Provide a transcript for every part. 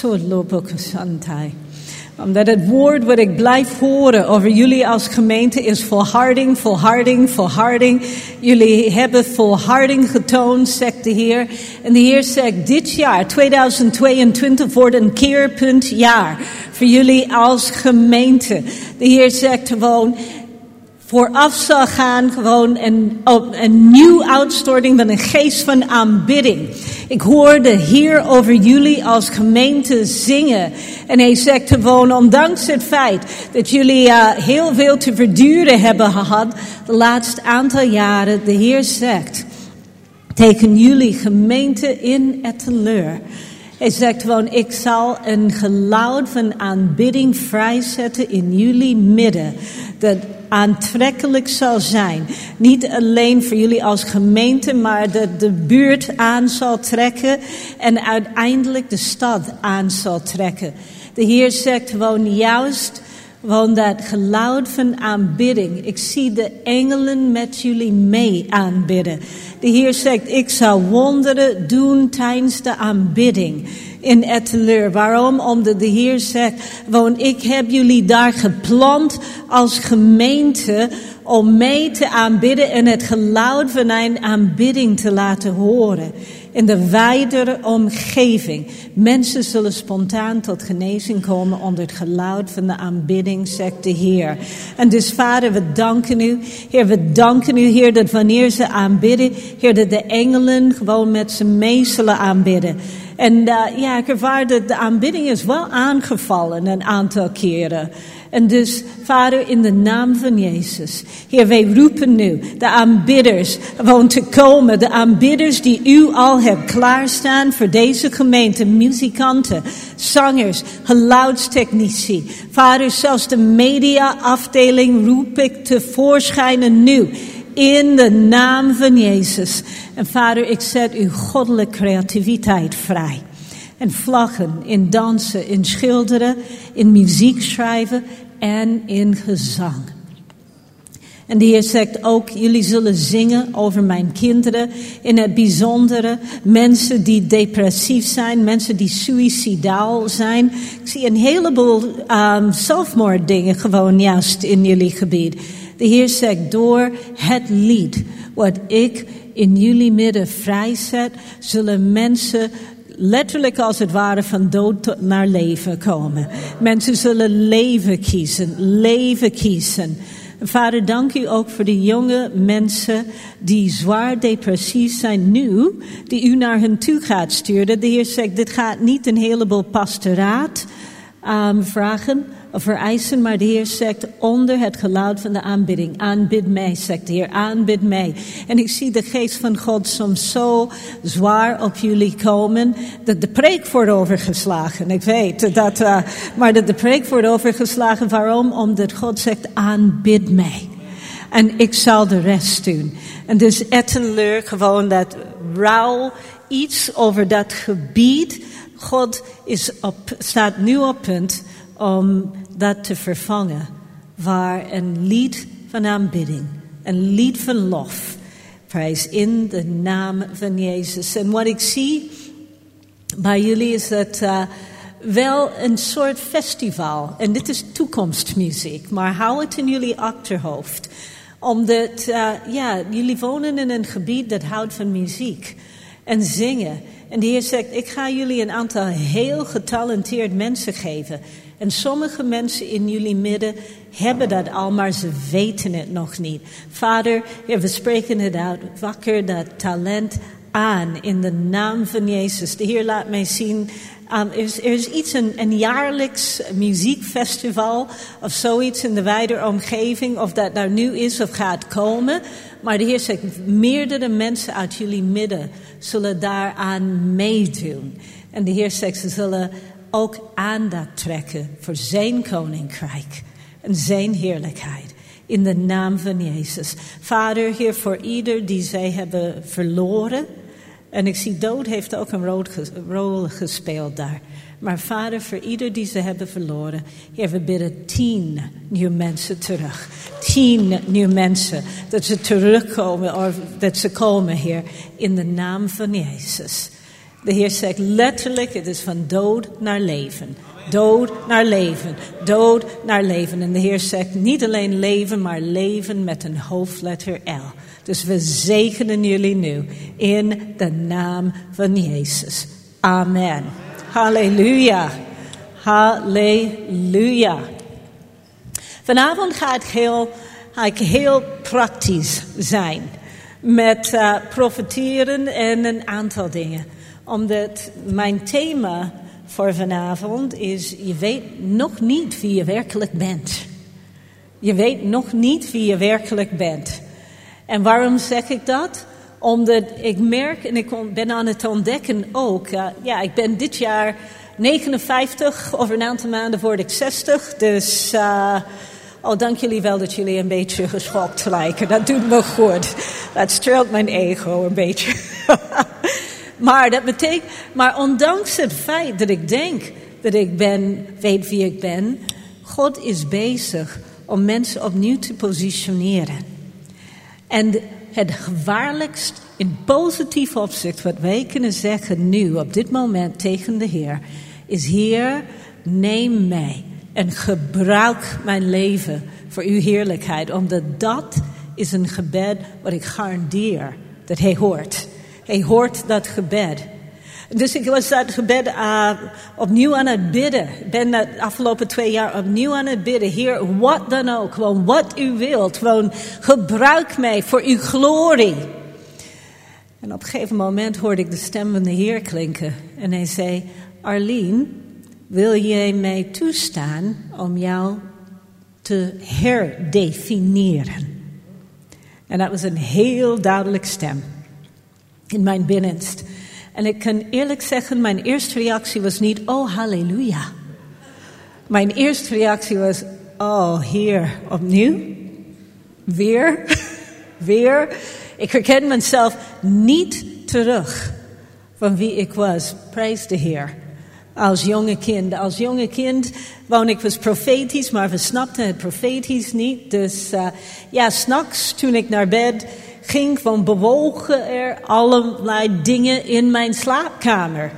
Zo santai. Omdat het woord wat ik blijf horen over jullie als gemeente is volharding, volharding, volharding. Jullie hebben volharding getoond, zegt de Heer. En de Heer zegt, dit jaar, 2022, wordt een keerpuntjaar voor jullie als gemeente. De Heer zegt gewoon, vooraf zal gaan gewoon een, een nieuw uitstorting van een geest van aanbidding. Ik hoorde hier over jullie als gemeente zingen. En hij zegt gewoon, ondanks het feit dat jullie uh, heel veel te verduren hebben gehad de laatste aantal jaren, de Heer zegt tegen jullie gemeente in Etteleur. Hij zegt gewoon, ik zal een geluid van aanbidding vrijzetten in jullie midden. Dat aantrekkelijk zal zijn. Niet alleen voor jullie als gemeente, maar dat de buurt aan zal trekken en uiteindelijk de stad aan zal trekken. De Heer zegt gewoon juist gewoon dat geluid van aanbidding. Ik zie de engelen met jullie mee aanbidden. De Heer zegt, ik zal wonderen doen tijdens de aanbidding in Etteleur. Waarom? Omdat de Heer zegt, want ik heb jullie daar geplant als gemeente om mee te aanbidden en het geluid van een aanbidding te laten horen. In de wijdere omgeving. Mensen zullen spontaan tot genezing komen onder het geluid van de aanbidding, zegt de Heer. En dus Vader, we danken u. Heer, we danken u, Heer, dat wanneer ze aanbidden, Heer, dat de engelen gewoon met ze mee zullen aanbidden. En uh, ja, ik ervaar dat de aanbidding is wel aangevallen een aantal keren. En dus, Vader, in de naam van Jezus. Heer, wij roepen nu de aanbidders gewoon te komen. De aanbidders die u al hebt klaarstaan voor deze gemeente. Muzikanten, zangers, geluidstechnici. Vader, zelfs de mediaafdeling roep ik tevoorschijn nu in de naam van Jezus. En vader, ik zet uw goddelijke creativiteit vrij. En vlaggen, in dansen, in schilderen, in muziek schrijven en in gezang. En de Heer zegt ook, jullie zullen zingen over mijn kinderen. In het bijzondere mensen die depressief zijn, mensen die suicidaal zijn. Ik zie een heleboel um, zelfmoorddingen gewoon juist in jullie gebied. De Heer zegt, door het lied wat ik in jullie midden vrijzet, zullen mensen letterlijk als het ware van dood tot naar leven komen. Mensen zullen leven kiezen, leven kiezen. Vader, dank u ook voor de jonge mensen die zwaar depressief zijn nu, die u naar hen toe gaat sturen. De Heer zegt, dit gaat niet een heleboel pastoraat um, vragen, vereisen, maar de Heer zegt onder het geluid van de aanbidding, aanbid mij, zegt de Heer, aanbid mij. En ik zie de geest van God soms zo zwaar op jullie komen, dat de preek wordt overgeslagen. Ik weet dat, uh, maar dat de preek wordt overgeslagen. Waarom? Omdat God zegt, aanbid mij. En ik zal de rest doen. En dus ettenleur, gewoon dat rouw, iets over dat gebied. God is op, staat nu op punt om dat te vervangen. Waar een lied van aanbidding, een lied van lof, prijs in de naam van Jezus. En wat ik zie bij jullie is dat uh, wel een soort festival. En dit is toekomstmuziek, maar hou het in jullie achterhoofd. Omdat, uh, ja, jullie wonen in een gebied dat houdt van muziek en zingen. En de Heer zegt, ik ga jullie een aantal heel getalenteerd mensen geven. En sommige mensen in jullie midden hebben dat al, maar ze weten het nog niet. Vader, we spreken het uit. Wakker dat talent aan in de naam van Jezus. De Heer laat mij zien. Er, is, er, is, iets, een, een jaarlijks muziekfestival of zoiets in de wijde omgeving, of dat daar nu is of gaat komen. Maar de Heer zegt, meerdere mensen uit jullie midden zullen daaraan meedoen. En de Heer zegt, ze zullen ook aandacht trekken voor zijn koninkrijk en zijn heerlijkheid. In de naam van Jezus. Vader, Heer, voor ieder die zij hebben verloren. En ik zie dood heeft ook een rol gespeeld daar. Maar vader, voor ieder die ze hebben verloren, Heer, we bidden tien nieuwe mensen terug. Tien nieuwe mensen, dat ze terugkomen, of dat ze komen, Heer, in de naam van Jezus. De Heer zegt letterlijk, het is van dood naar leven. Dood naar leven, dood naar leven. En de Heer zegt niet alleen leven, maar leven met een hoofdletter L. Dus we zegenen jullie nu in de naam van Jezus. Amen. Halleluja. Halleluja. Vanavond ga ik heel, ik heel praktisch zijn met uh, profiteren en een aantal dingen. Omdat mijn thema voor vanavond is, je weet nog niet wie je werkelijk bent. Je weet nog niet wie je werkelijk bent. En waarom zeg ik dat? Omdat ik merk en ik ben aan het ontdekken ook. Ja, ik ben dit jaar 59, over een aantal maanden word ik 60. Dus, uh, oh, dank jullie wel dat jullie een beetje geschokt lijken. Dat doet me goed. Dat streelt mijn ego een beetje. maar dat betekent, maar ondanks het feit dat ik denk dat ik ben, weet wie ik ben, God is bezig om mensen opnieuw te positioneren. En het gevaarlijkst in positief opzicht wat wij kunnen zeggen nu op dit moment tegen de Heer is Heer, neem mij en gebruik mijn leven voor uw heerlijkheid. Omdat dat is een gebed wat ik garandeer dat hij hoort. Hij hoort dat gebed. Dus ik was dat gebed uh, opnieuw aan het bidden. Ik ben de afgelopen twee jaar opnieuw aan het bidden. Heer, wat dan ook. Gewoon wat u wilt. Gewoon gebruik mij voor uw glorie. En op een gegeven moment hoorde ik de stem van de Heer klinken. En hij zei, Arlene, wil jij mij toestaan om jou te herdefiniëren? En dat was een heel duidelijk stem in mijn binnenst. En ik kan eerlijk zeggen, mijn eerste reactie was niet, oh halleluja. Mijn eerste reactie was, oh Heer, opnieuw? Weer? Weer? Ik herken mezelf niet terug van wie ik was. Prijs de Heer. Als jonge kind. Als jonge kind woon ik was profetisch, maar we snapten het profetisch niet. Dus uh, ja, s'nachts toen ik naar bed ging van bewogen er allerlei dingen in mijn slaapkamer.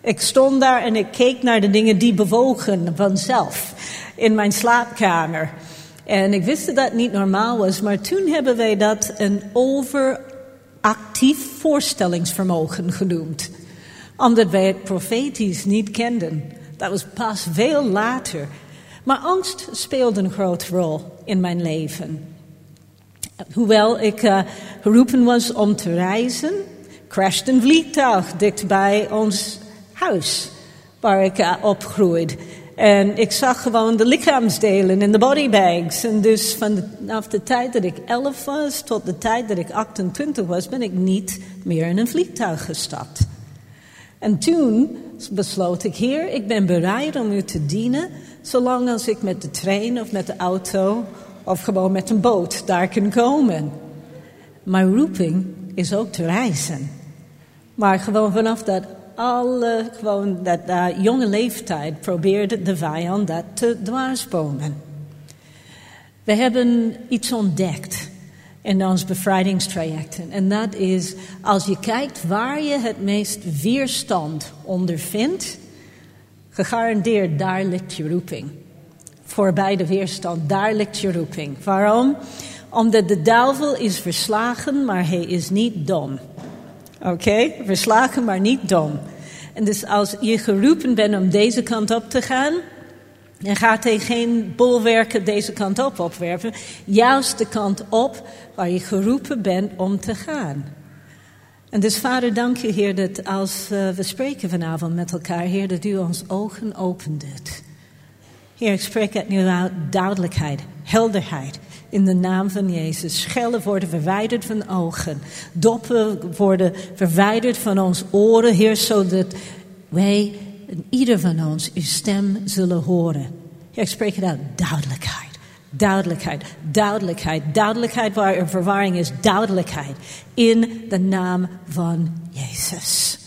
Ik stond daar en ik keek naar de dingen die bewogen vanzelf in mijn slaapkamer. En ik wist dat dat niet normaal was, maar toen hebben wij dat een overactief voorstellingsvermogen genoemd. Omdat wij het profetisch niet kenden. Dat was pas veel later. Maar angst speelde een grote rol in mijn leven. Hoewel ik uh, geroepen was om te reizen, crashte een vliegtuig dichtbij ons huis waar ik uh, opgroeide. En ik zag gewoon de lichaamsdelen in de bodybags. En dus vanaf de tijd dat ik 11 was tot de tijd dat ik 28 was, ben ik niet meer in een vliegtuig gestapt. En toen besloot ik, Heer, ik ben bereid om u te dienen, zolang als ik met de trein of met de auto of gewoon met een boot daar kan komen. Mijn roeping is ook te reizen. Maar gewoon vanaf dat alle, gewoon dat, dat jonge leeftijd probeerde de vijand dat te dwarsbomen. We hebben iets ontdekt in ons bevrijdingstrajecten. En dat is, als je kijkt waar je het meest weerstand ondervindt, gegarandeerd daar ligt je roeping voorbij de weerstand. Daar ligt je roeping. Waarom? Omdat de duivel is verslagen, maar hij is niet dom. Oké? Verslagen, maar niet dom. En dus als je geroepen bent om deze kant op te gaan, dan gaat hij geen bolwerken deze kant op opwerpen. Juist de kant op waar je geroepen bent om te gaan. En dus vader, dank je Heer dat als uh, we spreken vanavond met elkaar, Heer, dat u ons ogen opent. Heer, ik spreek het nu uit duidelijkheid, helderheid. In de naam van Jezus. Schellen worden verwijderd van ogen. Doppen worden verwijderd van ons oren, Heer, zodat wij, ieder van ons, uw stem zullen horen. Heer, ik spreek het uit duidelijkheid. Duidelijkheid, duidelijkheid, duidelijkheid waar er verwarring is, duidelijkheid. In de naam van Jezus.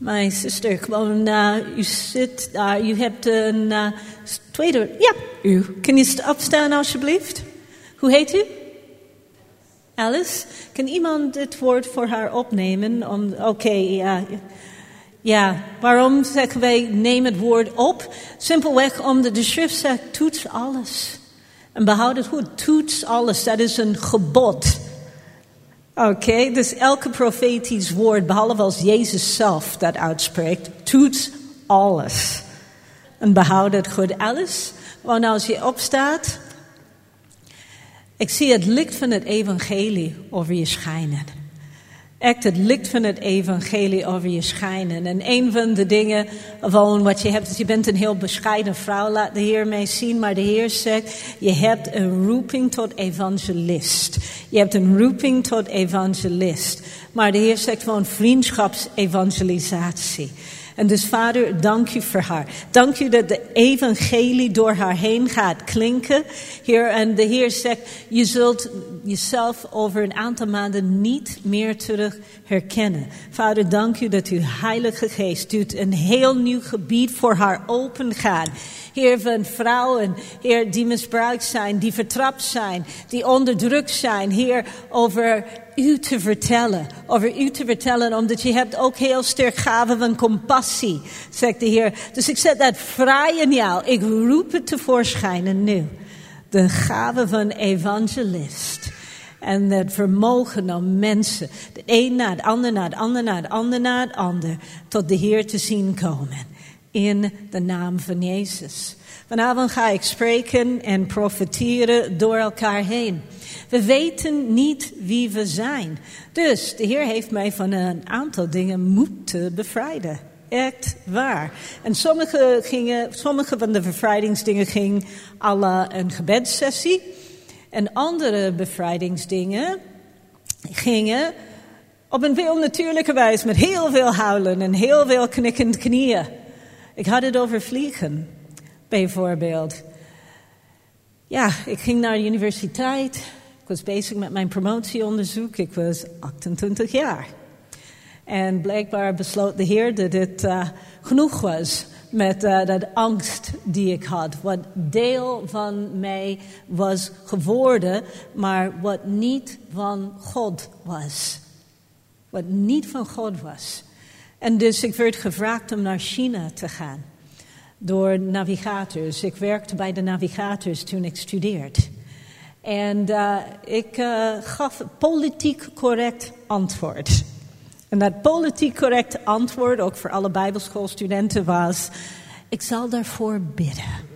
Mijn zuster, gewoon, uh, u zit daar, u hebt een uh, tweede, ja, u. Kun je opstaan alsjeblieft? Hoe heet u? Alice, kan iemand dit woord voor haar opnemen? Oké, ja. Ja, waarom zeggen wij neem het woord op? Simpelweg omdat de schrift zegt toets alles. En behoud het goed, toets alles. Dat is een gebod. Oké, dus elke profetisch woord, behalve als Jezus zelf dat uitspreekt, toets alles. En behoud het goed. Alice, want als je opstaat, ik zie het licht van het evangelie over je schijnen. Echt het licht van het evangelie over je schijnen. En een van de dingen van wat je hebt, is je bent een heel bescheiden vrouw, laat de Heer mij zien. Maar de Heer zegt, je hebt een roeping tot evangelist. Je hebt een roeping tot evangelist. Maar de Heer zegt gewoon vriendschapsevangelisatie. En dus vader, dank u voor haar. Dank u dat de evangelie door haar heen gaat klinken. Heer, en de Heer zegt, je zult jezelf over een aantal maanden niet meer terug herkennen. Vader, dank u dat uw heilige geest doet een heel nieuw gebied voor haar open gaat. Heer, van vrouwen, Heer, die misbruikt zijn, die vertrapt zijn, die onderdrukt zijn. Heer, over u te vertellen. Over u te vertellen, omdat je hebt ook heel sterk gaven van compassie, zegt de Heer. Dus ik zet dat vrij in jou. Ik roep het tevoorschijn nu. De gave van evangelist. En het vermogen om mensen, de een na het ander, na het ander, na het ander, na het ander, tot de Heer te zien komen. In de naam van Jezus. Vanavond ga ik spreken en profiteren door elkaar heen. We weten niet wie we zijn. Dus de Heer heeft mij van een aantal dingen moeten bevrijden. Echt waar. En sommige, gingen, sommige van de bevrijdingsdingen gingen alle een gebedssessie. En andere bevrijdingsdingen gingen op een veel natuurlijke wijze met heel veel huilen en heel veel knikkend knieën. Ik had het over vliegen, bijvoorbeeld. Ja, ik ging naar de universiteit. Was bezig met mijn promotieonderzoek. Ik was 28 jaar. En blijkbaar besloot de Heer dat het uh, genoeg was met uh, dat angst die ik had. Wat deel van mij was geworden, maar wat niet van God was. Wat niet van God was. En dus ik werd gevraagd om naar China te gaan. Door navigators. Ik werkte bij de navigators toen ik studeerde. En uh, ik uh, gaf politiek correct antwoord. En dat politiek correct antwoord, ook voor alle bijbelschoolstudenten, was... Ik zal daarvoor bidden.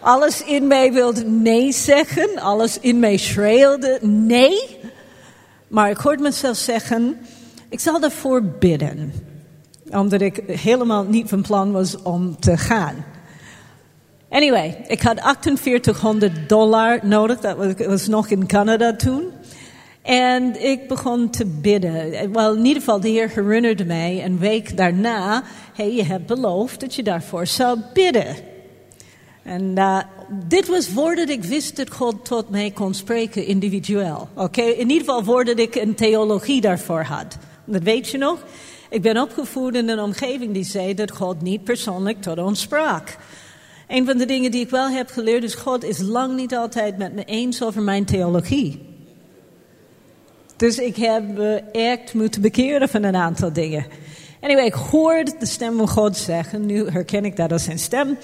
Alles in mij wilde nee zeggen. Alles in mij schreeuwde nee. Maar ik hoorde mezelf zeggen... Ik zal daarvoor bidden. Omdat ik helemaal niet van plan was om te gaan. Anyway, ik had 4800 dollar nodig. Dat was, was nog in Canada toen. En ik begon te bidden. Wel, in ieder geval, de Heer herinnerde mij een week daarna: hey, je hebt beloofd dat je daarvoor zou bidden. En uh, dit was voordat ik wist dat God tot mij kon spreken individueel. Oké, in ieder geval voordat ik een theologie daarvoor had. Dat weet je nog. Ik ben opgevoed in een omgeving die zei dat God niet persoonlijk tot ons sprak. Een van de dingen die ik wel heb geleerd is: God is lang niet altijd met me eens over mijn theologie. Dus ik heb echt moeten bekeren van een aantal dingen. Anyway, ik hoorde de stem van God zeggen. Nu herken ik dat als zijn stem.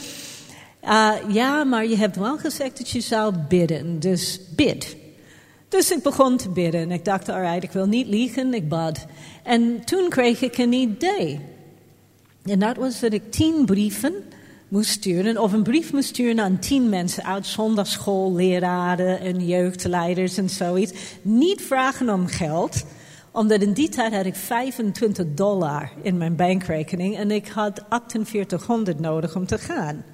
Uh, ja, maar je hebt wel gezegd dat je zou bidden. Dus bid. Dus ik begon te bidden. En ik dacht, alright, ik wil niet liegen. Ik bad. En toen kreeg ik een idee. En dat was dat ik tien brieven moest sturen, of een brief moest sturen aan tien mensen uit zondagschool, leraren en jeugdleiders en zoiets. Niet vragen om geld, omdat in die tijd had ik 25 dollar in mijn bankrekening en ik had 4800 nodig om te gaan.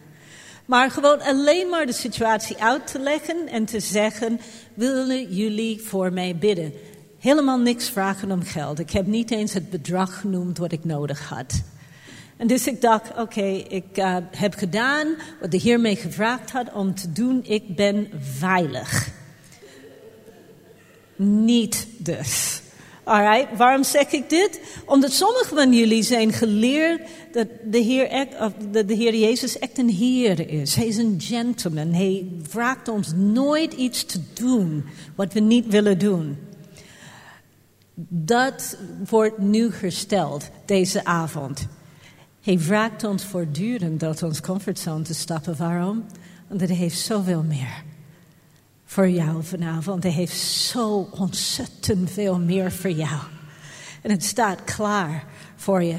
Maar gewoon alleen maar de situatie uit te leggen en te zeggen: willen jullie voor mij bidden? Helemaal niks vragen om geld. Ik heb niet eens het bedrag genoemd wat ik nodig had. En dus ik dacht, oké, ik uh, heb gedaan wat de Heer mij gevraagd had om te doen. Ik ben veilig. Niet dus. Alright, waarom zeg ik dit? Omdat sommigen van jullie zijn geleerd dat de Heer, dat de Heer Jezus echt een Heer is. Hij is een gentleman. Hij vraagt ons nooit iets te doen wat we niet willen doen. Dat wordt nu gesteld deze avond. Hij vraagt ons voortdurend uit ons comfortzone te stappen. Waarom? Omdat hij heeft zoveel meer voor jou vanavond. Hij heeft zo ontzettend veel meer voor jou. En het staat klaar voor je.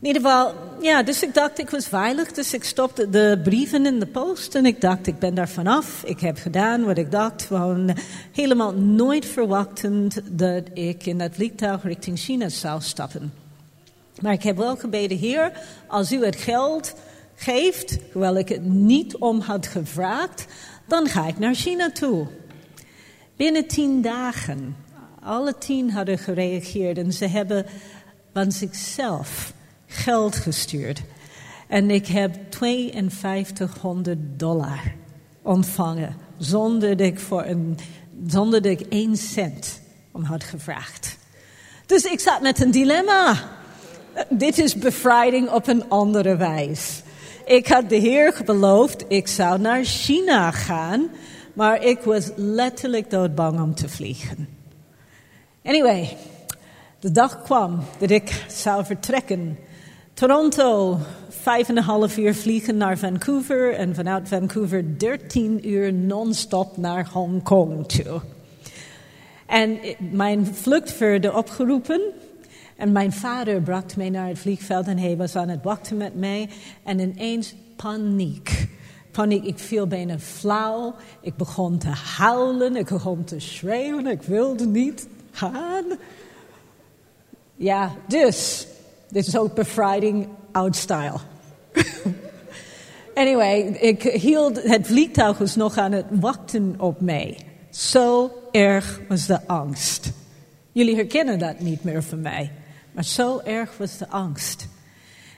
In ieder geval, ja, dus ik dacht ik was veilig. Dus ik stopte de brieven in de post en ik dacht ik ben daar vanaf. Ik heb gedaan wat ik dacht. Gewoon helemaal nooit verwachtend dat ik in dat vliegtuig richting China zou stappen. Maar ik heb wel gebeden, Heer, als u het geld geeft, hoewel ik het niet om had gevraagd, dan ga ik naar China toe. Binnen tien dagen, alle tien hadden gereageerd en ze hebben van zichzelf geld gestuurd. En ik heb 5200 dollar ontvangen, zonder dat ik, voor een, zonder dat ik één cent om had gevraagd. Dus ik zat met een dilemma. Dit is bevrijding op een andere wijze. Ik had de Heer beloofd, ik zou naar China gaan, maar ik was letterlijk doodbang om te vliegen. Anyway, de dag kwam dat ik zou vertrekken. Toronto, vijf en een half uur vliegen naar Vancouver en vanuit Vancouver dertien uur non-stop naar Hongkong toe. En mijn vlucht werd opgeroepen en mijn vader bracht mij naar het vliegveld en hij was aan het wachten met mij. En ineens paniek. Paniek, ik viel bijna flauw. Ik begon te huilen, ik begon te schreeuwen, ik wilde niet gaan. Ja, dus, dit is ook bevrijding oud style. anyway, ik hield, het vliegtuig nog aan het wachten op mij. Zo erg was de angst. Jullie herkennen dat niet meer van mij. Maar zo erg was de angst.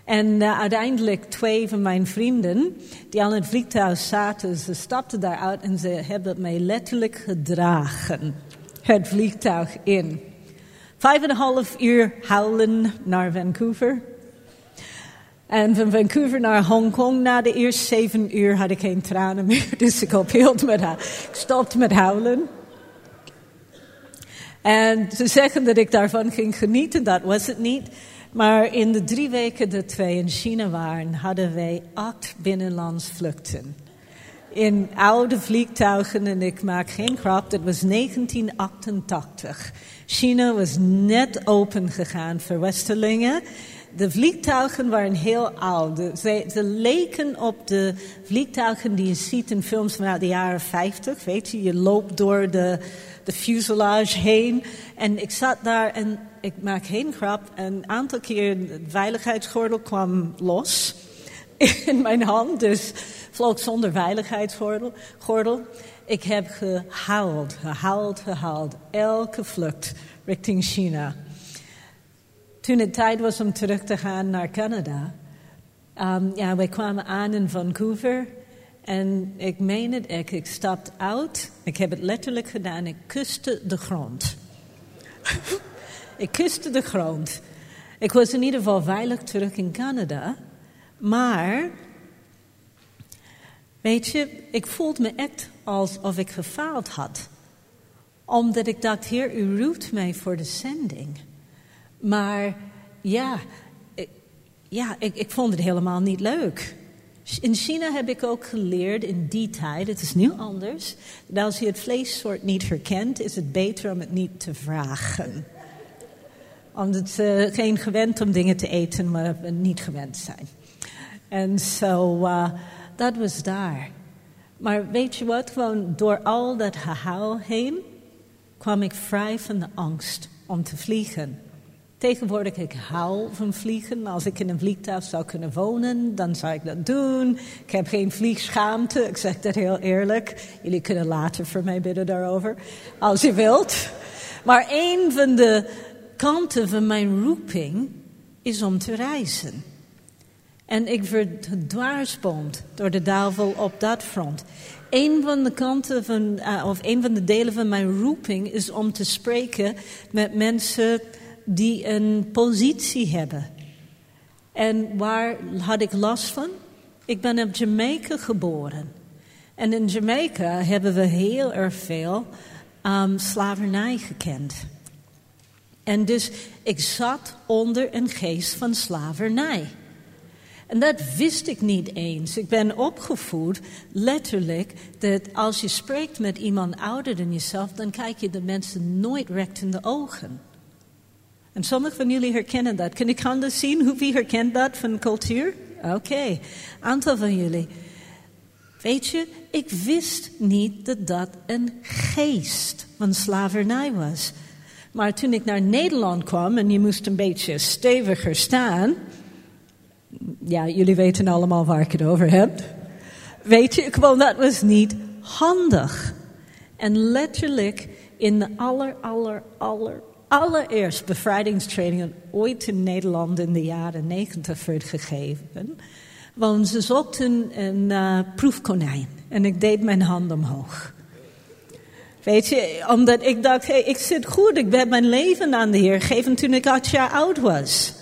En uh, uiteindelijk twee van mijn vrienden, die al in het vliegtuig zaten, ze stapten daaruit en ze hebben mij letterlijk gedragen. Het vliegtuig in. Vijf en een half uur huilen naar Vancouver. En van Vancouver naar Hongkong, na de eerste zeven uur had ik geen tranen meer. Dus ik met. Ik stopte met huilen. En ze zeggen dat ik daarvan ging genieten, dat was het niet. Maar in de drie weken dat wij in China waren, hadden wij acht binnenlandsvluchten. In oude vliegtuigen, en ik maak geen grap, dat was 1988. China was net open gegaan voor Westerlingen. De vliegtuigen waren heel oud. Ze, ze, leken op de vliegtuigen die je ziet in films vanuit de jaren 50. Weet je, je loopt door de, de fuselage heen. En ik zat daar en ik maak geen grap. Een aantal keer de veiligheidsgordel kwam los in mijn hand. Dus vloog zonder veiligheidsgordel. Gordel. Ik heb gehuild, gehuild, gehuild. Elke vlucht richting China. Toen het tijd was om terug te gaan naar Canada, um, ja, wij kwamen aan in Vancouver. En ik meen het, ik, ik stapte uit. Ik heb het letterlijk gedaan. Ik kuste de grond. ik kuste de grond. Ik was in ieder geval veilig terug in Canada. Maar, weet je, ik voelde me echt alsof ik gefaald had. Omdat ik dacht, Heer, u roept mij voor de zending. Maar ja, ik, ja ik, ik vond het helemaal niet leuk. In China heb ik ook geleerd in die tijd, het is nu anders, als je het vleessoort niet herkent, is het beter om het niet te vragen. Omdat ze geen gewend om dingen te eten, maar niet gewend zijn. En zo, uh, dat was daar. Maar weet je wat, gewoon door al dat gehaal heen, kwam ik vrij van de angst om te vliegen. Tegenwoordig, ik hou van vliegen. Als ik in een vliegtuig zou kunnen wonen, dan zou ik dat doen. Ik heb geen vliegschaamte, ik zeg dat heel eerlijk. Jullie kunnen later voor mij bidden daarover, als je wilt. Maar een van de kanten van mijn roeping is om te reizen. En ik werd door de duivel op dat front. Een van de kanten van, uh, of een van de delen van mijn roeping is om te spreken met mensen die een positie hebben. En waar had ik last van? Ik ben op Jamaica geboren. En in Jamaica hebben we heel erg veel um, slavernij gekend. En dus ik zat onder een geest van slavernij. En dat wist ik niet eens. Ik ben opgevoed, letterlijk, dat als je spreekt met iemand ouder dan jezelf, dan kijk je de mensen nooit recht in de ogen. En sommigen van jullie herkennen dat. Kan ik anders zien hoe wie herkent dat van cultuur? Oké, okay. aantal van jullie. Weet je, ik wist niet dat dat een geest van slavernij was. Maar toen ik naar Nederland kwam en je moest een beetje steviger staan. Ja, jullie weten allemaal waar ik het over heb. Weet je, gewoon dat was niet handig. En letterlijk in de aller, aller, aller, allereerst bevrijdingstrainingen ooit in Nederland in de jaren negentig werd gegeven. Want ze zochten een uh, proefkonijn en ik deed mijn hand omhoog. Weet je, omdat ik dacht, hey, ik zit goed, ik ben mijn leven aan de Heer gegeven toen ik acht jaar oud was.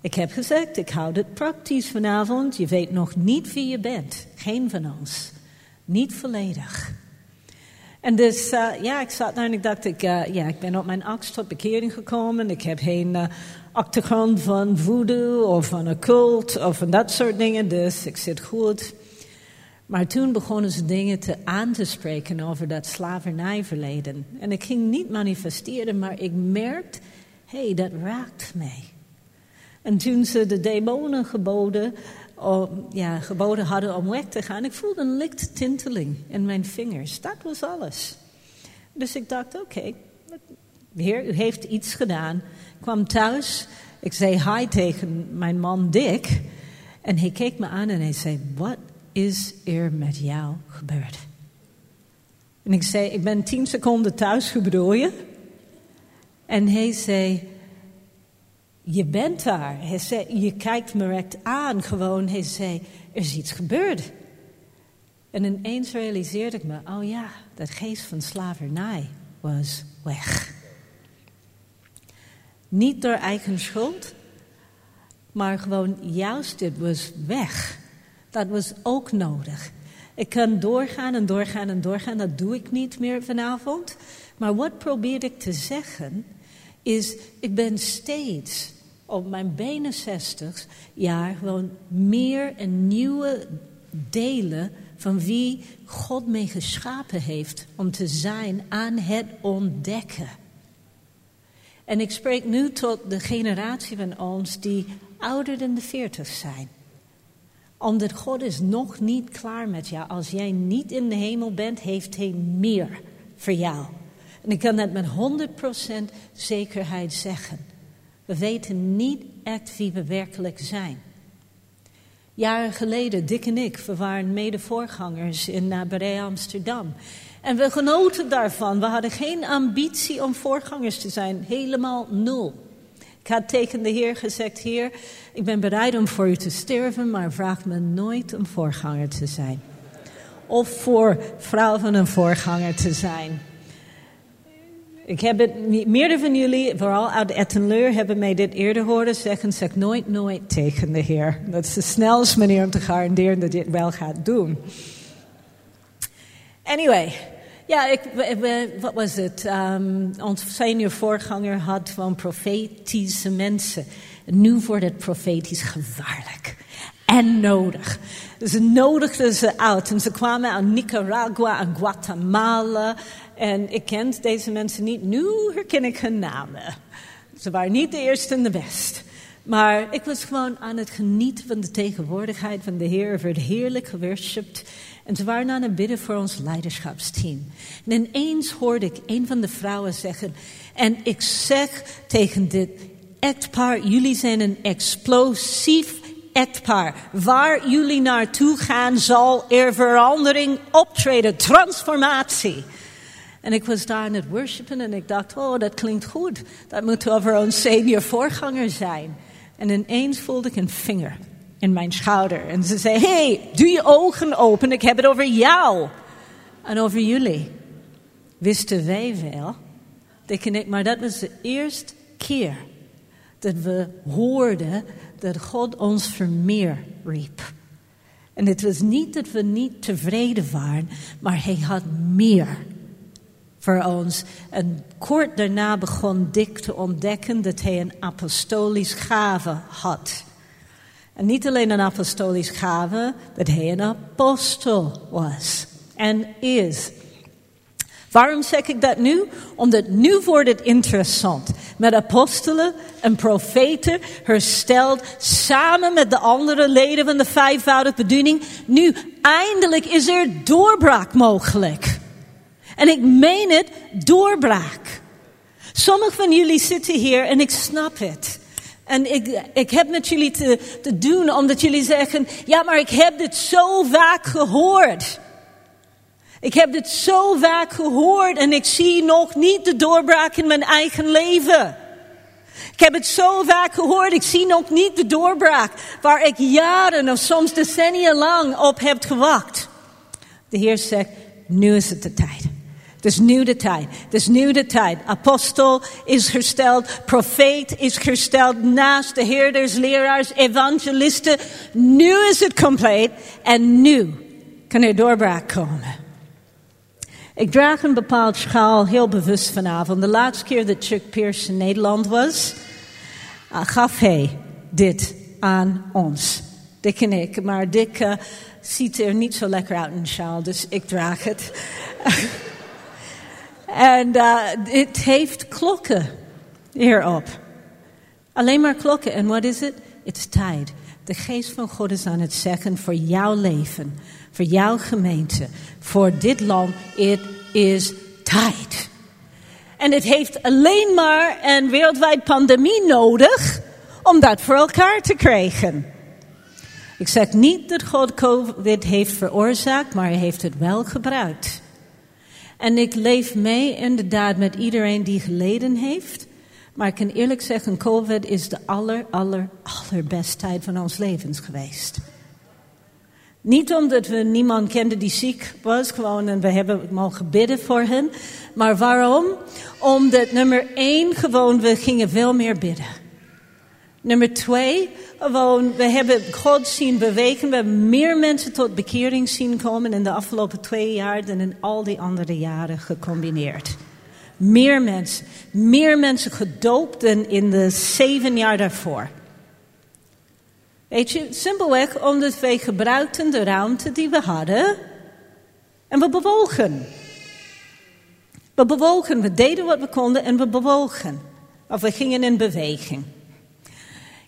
Ik heb gezegd, ik houd het praktisch vanavond. Je weet nog niet wie je bent. Geen van ons. Niet volledig. En dus, uh, ja, ik zat daar en ik dacht, ik, uh, ja, ik ben op mijn achtste tot bekering gekomen. Ik heb geen uh, achtergrond van voodoo of van een cult of van dat soort dingen. Dus ik zit goed. Maar toen begonnen ze dingen te aan te spreken over dat slavernijverleden. En ik ging niet manifesteren, maar ik merkte, hé, hey, dat raakt mij. En toen ze de demonen geboden, om, ja, geboden hadden om weg te gaan, ik voelde een lichte tinteling in mijn vingers. Dat was alles. Dus ik dacht, oké, okay, Heer, u heeft iets gedaan. Ik kwam thuis, ik zei hi tegen mijn man Dick. En hij keek me aan en hij zei, wat is er met jou gebeurd? En ik zei, ik ben tien seconden thuis, hoe bedoel je? En hij zei, je bent daar. Je kijkt me recht aan, gewoon. Hij zei, er is iets gebeurd. En ineens realiseerde ik me, oh ja, dat geest van slavernij was weg. Niet door eigen schuld, maar gewoon juist dit was weg. Dat was ook nodig. Ik kan doorgaan en doorgaan en doorgaan, dat doe ik niet meer vanavond. Maar wat probeer ik te zeggen is, ik ben steeds op mijn benen 60 jaar gewoon meer en nieuwe delen van wie God mee geschapen heeft om te zijn aan het ontdekken. En ik spreek nu tot de generatie van ons die ouder dan de 40 zijn. Omdat God is nog niet klaar met jou. Als jij niet in de hemel bent, heeft hij meer voor jou. En ik kan dat met 100% zekerheid zeggen. We weten niet echt wie we werkelijk zijn. Jaren geleden, Dick en ik, we waren mede-voorgangers in uh, Amsterdam. En we genoten daarvan. We hadden geen ambitie om voorgangers te zijn. Helemaal nul. Ik had tegen de Heer gezegd, Heer, ik ben bereid om voor u te sterven, maar vraag me nooit om voorganger te zijn. Of voor vrouw van een voorganger te zijn. Ik heb het, meerdere van jullie, vooral uit Ettenleur, hebben mij dit eerder horen zeggen. Zeg nooit, nooit tegen de Heer. Dat is de snelste manier om te garanderen dat dit wel gaat doen. Anyway, ja, ik, wat was het? Um, ons senior voorganger had van profetische mensen. nu wordt het profetisch gevaarlijk en nodig. Ze nodigden ze uit en ze kwamen uit Nicaragua en Guatemala en ik kent deze mensen niet. Nu herken ik hun namen. Ze waren niet de eerste en de best. Maar ik was gewoon aan het genieten van de tegenwoordigheid van de Heer. Er werd heerlijk geworshipped. En ze waren aan het bidden voor ons leiderschapsteam. En ineens hoorde ik een van de vrouwen zeggen... En ik zeg tegen dit echtpaar... Jullie zijn een explosief echtpaar. Waar jullie naartoe gaan zal er verandering optreden. Transformatie. En ik was daar aan het worshipen en ik dacht, oh, dat klinkt goed. Dat moet over een senior voorganger zijn. En ineens voelde ik een vinger in mijn schouder. En ze zei, hey, doe je ogen open, ik heb het over jou. En over jullie. Wisten wij wel, denk ik, maar dat was de eerste keer dat we hoorden dat God ons vermeer riep. En het was niet dat we niet tevreden waren, maar hij had meer En kort daarna begon Dick te ontdekken dat hij een apostolisch gave had. En niet alleen een apostolisch gave, dat hij een apostel was en is. Waarom zeg ik dat nu? Omdat nu wordt het interessant. Met apostelen en profeten hersteld samen met de andere leden van de vijfvoudige bediening. Nu eindelijk is er doorbraak mogelijk. En ik meen het, doorbraak. Sommigen van jullie zitten hier en ik snap het. En ik, ik heb met jullie te, te doen omdat jullie zeggen, ja maar ik heb dit zo vaak gehoord. Ik heb dit zo vaak gehoord en ik zie nog niet de doorbraak in mijn eigen leven. Ik heb het zo vaak gehoord, ik zie nog niet de doorbraak waar ik jaren of soms decennia lang op heb gewacht. De Heer zegt, nu is het de tijd. Het is nu de tijd. Het is nu de tijd. Apostel is gesteld. Profeet is gesteld. Naast de herders, leraars, evangelisten. Nu is het compleet. En nu kan er doorbraak komen. Ik draag een bepaald schaal heel bewust vanavond. De laatste keer dat Chuck Pierce in Nederland was, uh, gaf hij dit aan ons. Dick en ik. Maar Dick uh, ziet er niet zo lekker uit in een sjaal, dus ik draag het. en uh, het heeft klokken hierop. Alleen maar klokken. En wat is het? Is tijd. De geest van God is aan het zeggen voor jouw leven voor jouw gemeente, voor dit land. Het is tijd. En het heeft alleen maar een wereldwijd pandemie nodig om dat voor elkaar te krijgen. Ik zeg niet dat God COVID heeft veroorzaakt, maar hij heeft het wel gebruikt. En ik leef mee inderdaad met iedereen die geleden heeft. Maar ik kan eerlijk zeggen, COVID is de aller, aller, allerbeste tijd van ons levens geweest. Niet omdat we niemand kenden die ziek was, gewoon en we hebben mogen bidden voor hen. Maar waarom? Omdat nummer één, gewoon we gingen veel meer bidden. Nummer twee, we hebben God zien bewegen. We hebben meer mensen tot bekering zien komen in de afgelopen twee jaar dan in al die andere jaren gecombineerd. Meer mensen, meer mensen gedoopt dan in de zeven jaar daarvoor. Weet je, simpelweg omdat wij gebruikten de ruimte die we hadden en we bewogen. We bewogen, we deden wat we konden en we bewogen. Of we gingen in beweging.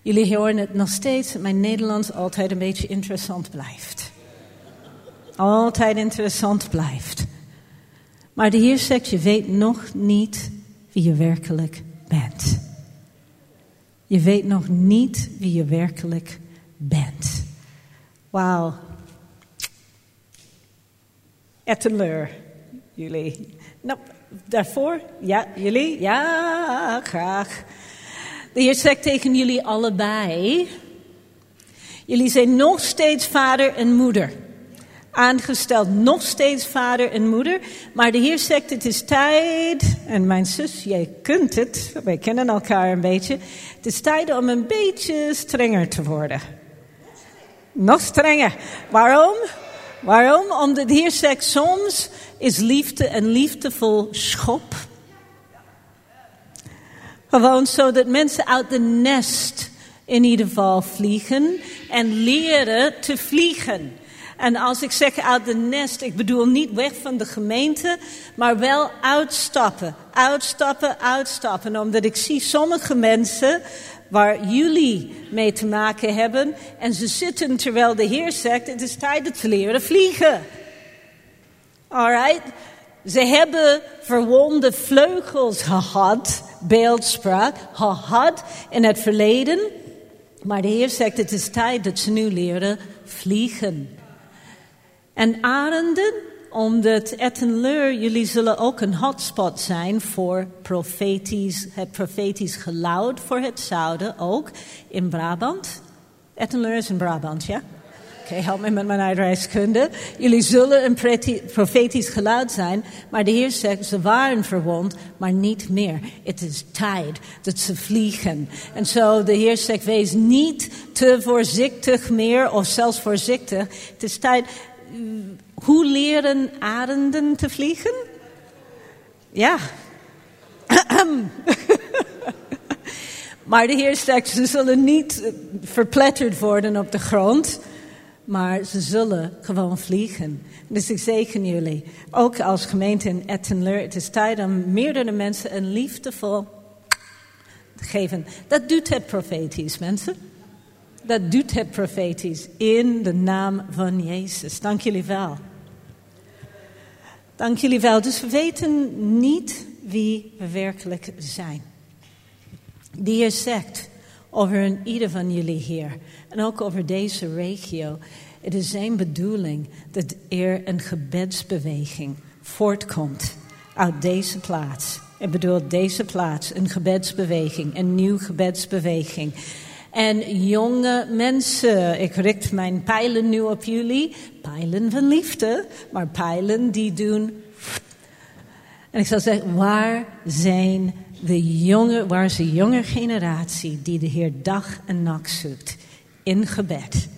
Jullie horen het nog steeds mijn Nederlands altijd een beetje interessant blijft. Altijd interessant blijft. Maar de Heer zegt, je weet nog niet wie je werkelijk bent. Je weet nog niet wie je werkelijk bent bent. Wauw. Etteleur, jullie. Nou, daarvoor, ja, jullie, ja, graag. De Heer zegt tegen jullie allebei. Jullie zijn nog steeds vader en moeder. Aangesteld nog steeds vader en moeder. Maar de Heer zegt: Het is tijd. En mijn zus, jij kunt het. Wij kennen elkaar een beetje. Het is tijd om een beetje strenger te worden. Nog strenger. Waarom? Waarom? Omdat de Heer zegt, soms is liefde een liefdevol schop. Gewoon zodat mensen uit de nest in ieder geval vliegen en leren te vliegen. En als ik zeg uit de nest, ik bedoel niet weg van de gemeente, maar wel uitstappen. Uitstappen, uitstappen. Omdat ik zie sommige mensen waar jullie mee te maken hebben. En ze zitten terwijl de Heer zegt, het is tijd te leren vliegen. Alright? Ze hebben verwonde vleugels gehad, beeldspraak, gehad in het verleden. Maar de Heer zegt, het is tijd dat ze nu leren vliegen. En arenden omdat Ettenleur, jullie zullen ook een hotspot zijn voor profetisch, het profetisch geluid voor het zouden, ook in Brabant. Ettenleur is in Brabant, ja? Okay, help me met mijn uitreiskunde. Jullie zullen een profetisch geluid zijn, maar de Heer zegt, ze waren verwond, maar niet meer. Het is tijd dat ze vliegen. En zo de Heer zegt, wees niet te voorzichtig meer, of zelfs voorzichtig. Het is tijd. Hoe leren arenden te vliegen? Ja. maar de Heer zegt, ze zullen niet verpletterd worden op de grond maar ze zullen gewoon vliegen. Dus ik zegen jullie, ook als gemeente in Ettenler. Het is tijd om meerdere mensen een liefdevol te geven. Dat doet het profetisch, mensen. Dat doet het profetisch in de naam van Jezus. Dank jullie wel. Dank jullie wel. Dus we weten niet wie we werkelijk zijn. Die Heer zegt over een ieder van jullie hier. En ook over deze regio. Het is zijn bedoeling dat er een gebedsbeweging voortkomt uit deze plaats. Ik bedoel deze plaats, een gebedsbeweging, een nieuw gebedsbeweging. En jonge mensen, ik richt mijn pijlen nu op jullie. Pijlen van liefde, maar pijlen die doen. En ik zou zeggen, waar zijn de jonge, waar is de jonge generatie die de Heer dag en nacht zoekt in gebed?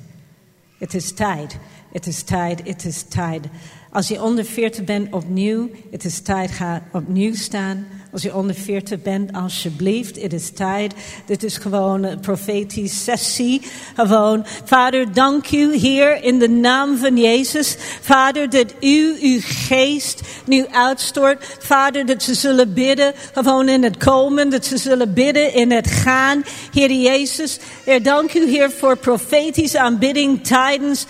Het is tijd. Het is tijd. Het is tijd. Als je onder 40 bent opnieuw, het is tijd. Ga opnieuw staan. Als je onder 40 bent, alsjeblieft, het is tijd. Dit is gewoon een profetische sessie. Gewoon, Vader, dank u hier in de naam van Jezus. Vader, dat u uw geest nu uitstort. Vader, dat ze zullen bidden, gewoon in het komen. Dat ze zullen bidden in het gaan. Heer Jezus, Heer, dank u hier voor profetische aanbidding tijdens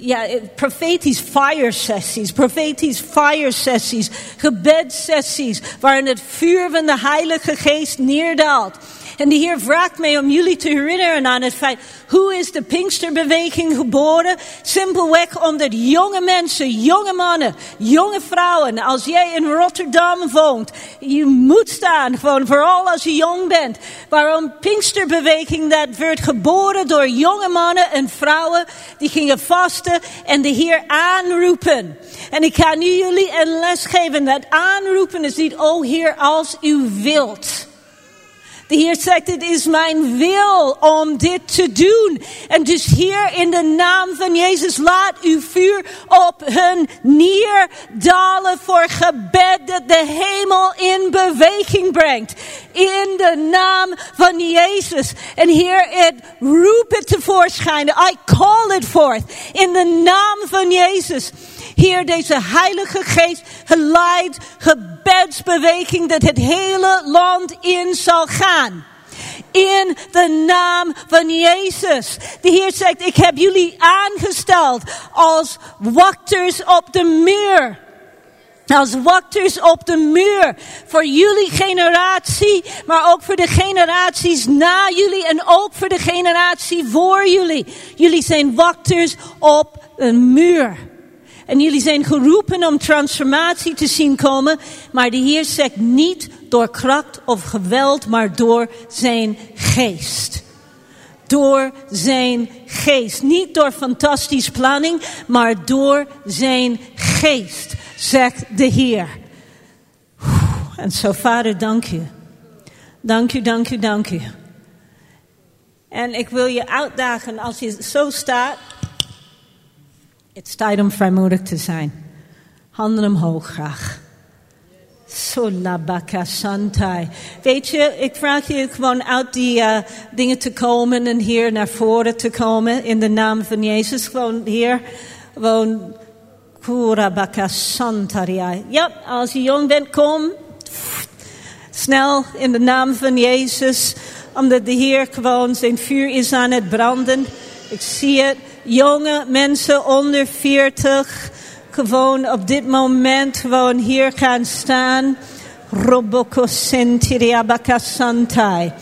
ja, profetisch fire sessies, profetisch fire sessies, gebedsessies, waarin het vuur van de Heilige Geest neerdaalt. En de Heer vraagt mij om jullie te herinneren aan het feit, hoe is de Pinksterbeweging geboren? Simpelweg omdat jonge mensen, jonge mannen, jonge vrouwen, als jij in Rotterdam woont, je moet staan, vooral als je jong bent. Waarom Pinksterbeweging, dat werd geboren door jonge mannen en vrouwen, die gingen vasten en de Heer aanroepen. En ik ga nu jullie een les geven, dat aanroepen is niet, oh Heer, als u wilt. De Heer zegt, het is mijn wil om dit te doen. En dus hier in de naam van Jezus, laat uw vuur op hun neerdalen voor gebed dat de hemel in beweging brengt. In de naam van Jezus. En Heer, het roep het tevoorschijn. I call it forth. In de naam van Jezus. Heer, deze Heilige Geest geleidt gebedsbeweging dat het hele land in zal gaan. In de naam van Jezus. De Heer zegt, ik heb jullie aangesteld als wachters op de muur. Als wachters op de muur. Voor jullie generatie, maar ook voor de generaties na jullie en ook voor de generatie voor jullie. Jullie zijn wachters op een muur. En jullie zijn geroepen om transformatie te zien komen. Maar de Heer zegt niet door kracht of geweld, maar door zijn geest. Door zijn geest. Niet door fantastisch planning, maar door zijn geest, zegt de Heer. En zo, Vader, dank u. Dank u, dank u, dank u. En ik wil je uitdagen als je zo staat. Het is tijd om vrijmoedig te zijn. Handen omhoog graag. Solabaka Santai. Weet je, ik vraag je gewoon uit die uh, dingen te komen en hier naar voren te komen in de naam van Jezus. Gewoon hier, gewoon Kurabaka Santaria. Ja, als je jong bent, kom. Snel in de naam van Jezus. Omdat de Heer gewoon zijn vuur is aan het branden. Ik zie het jonge mensen onder 40 gewoon op dit moment gewoon hier gaan staan. Robokosentiriabakasantai.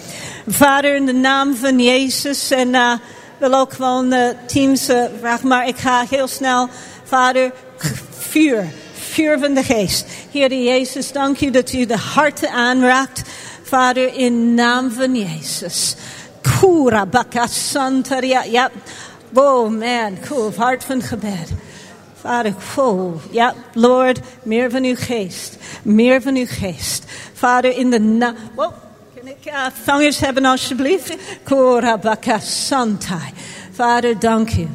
Vader, in de naam van Jezus en uh, wil ook gewoon de teams uh, vragen, maar ik ga heel snel. Vader, vuur, vuur van de geest. Heer Jezus, dank u dat u de harten aanraakt. Vader, in naam van Jezus. Kura bakasantaria. Ja. Oh man, cool. Hart van gebed. Vader, oh, ja, Lord, meer van uw geest. Meer van uw geest. Vader, in de naam. Wow, kan ik uh, vangers hebben alsjeblieft? Kura bakasantai. Vader, dank u.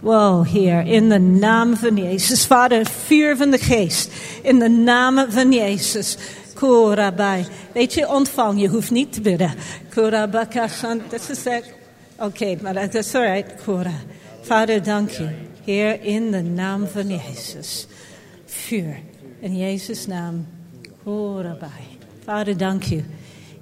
Wow, Heer, in de naam van Jezus. Vader, vuur van de geest. In de naam van Jezus. Korabai. Weet je, ontvang. Je hoeft niet te bidden. Korabakasan. Dat is het. Oké, maar dat is alright. Kora. Vader, dank je. Heer, in de naam van Jezus. Vuur. In Jezus' naam. Korabai. Vader, dank je.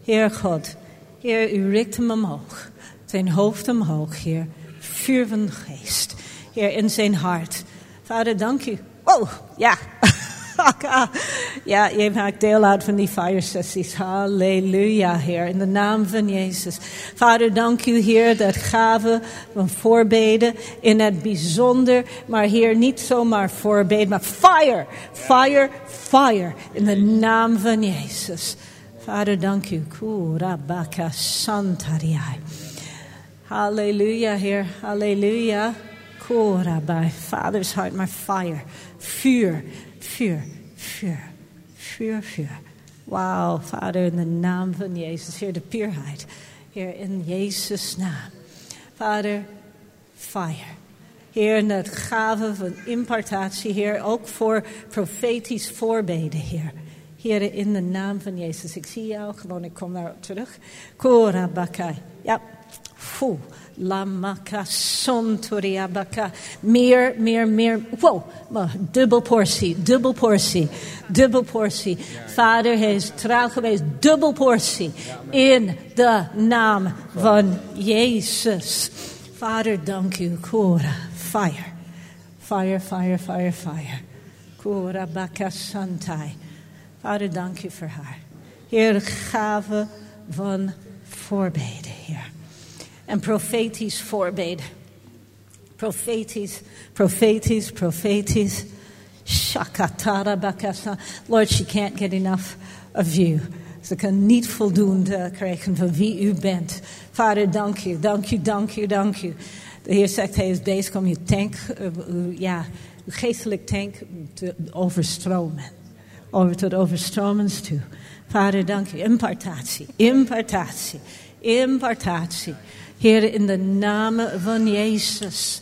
Heer God. Heer, u richt hem omhoog. Zijn hoofd omhoog, Heer. Vuur van geest. Heer, in zijn hart. Vader, dank u. Oh, ja. ja, je maakt deel uit van die fire sessies. Halleluja, Heer. In de naam van Jezus. Vader, dank u, Heer, dat gaven van voorbeden in het bijzonder. Maar Heer, niet zomaar voorbeden, maar fire, fire, fire. In de naam van Jezus. Vader, dank u. Kurabaka santariai. Halleluja, Heer. Halleluja. Korabai. Vader's hart, maar fire. Vuur, vuur, vuur, vuur, vuur. Wauw, Vader, in de naam van Jezus. Heer, de puurheid. Heer, in Jezus' naam. Vader, fire. Heer, in het gave van impartatie, Heer, ook voor profetisch voorbeden, Heer. Heer, in de naam van Jezus. Ik zie jou gewoon, ik kom daar terug. Kora bakai. Ja, Foe. Lamaka sontoriabaka. Meer, meer, meer. Wow, dubbel portie, dubbel portie, dubbel portie. Vader, is trouw geweest, dubbel portie. In de naam van Jezus. Vader, dank u. Kora, fire. Fire, fire, fire, fire. Kora baka santai. Vader, dank u voor haar. Heer, gave van voorbeden. En profetisch voorbeden. Profetisch, profetisch, profetisch. Shakatara bakasa. Lord, she can't get enough of you. Ze kan niet voldoende krijgen van wie u bent. Vader, dank u, dank u, dank u, dank u. De Heer zegt, hij is bezig om je tank, uh, ja, geestelijk tank te overstromen. Over tot overstromens toe. Vader, dank u. Impartatie, impartatie, impartatie. Heer, in de naam van Jezus.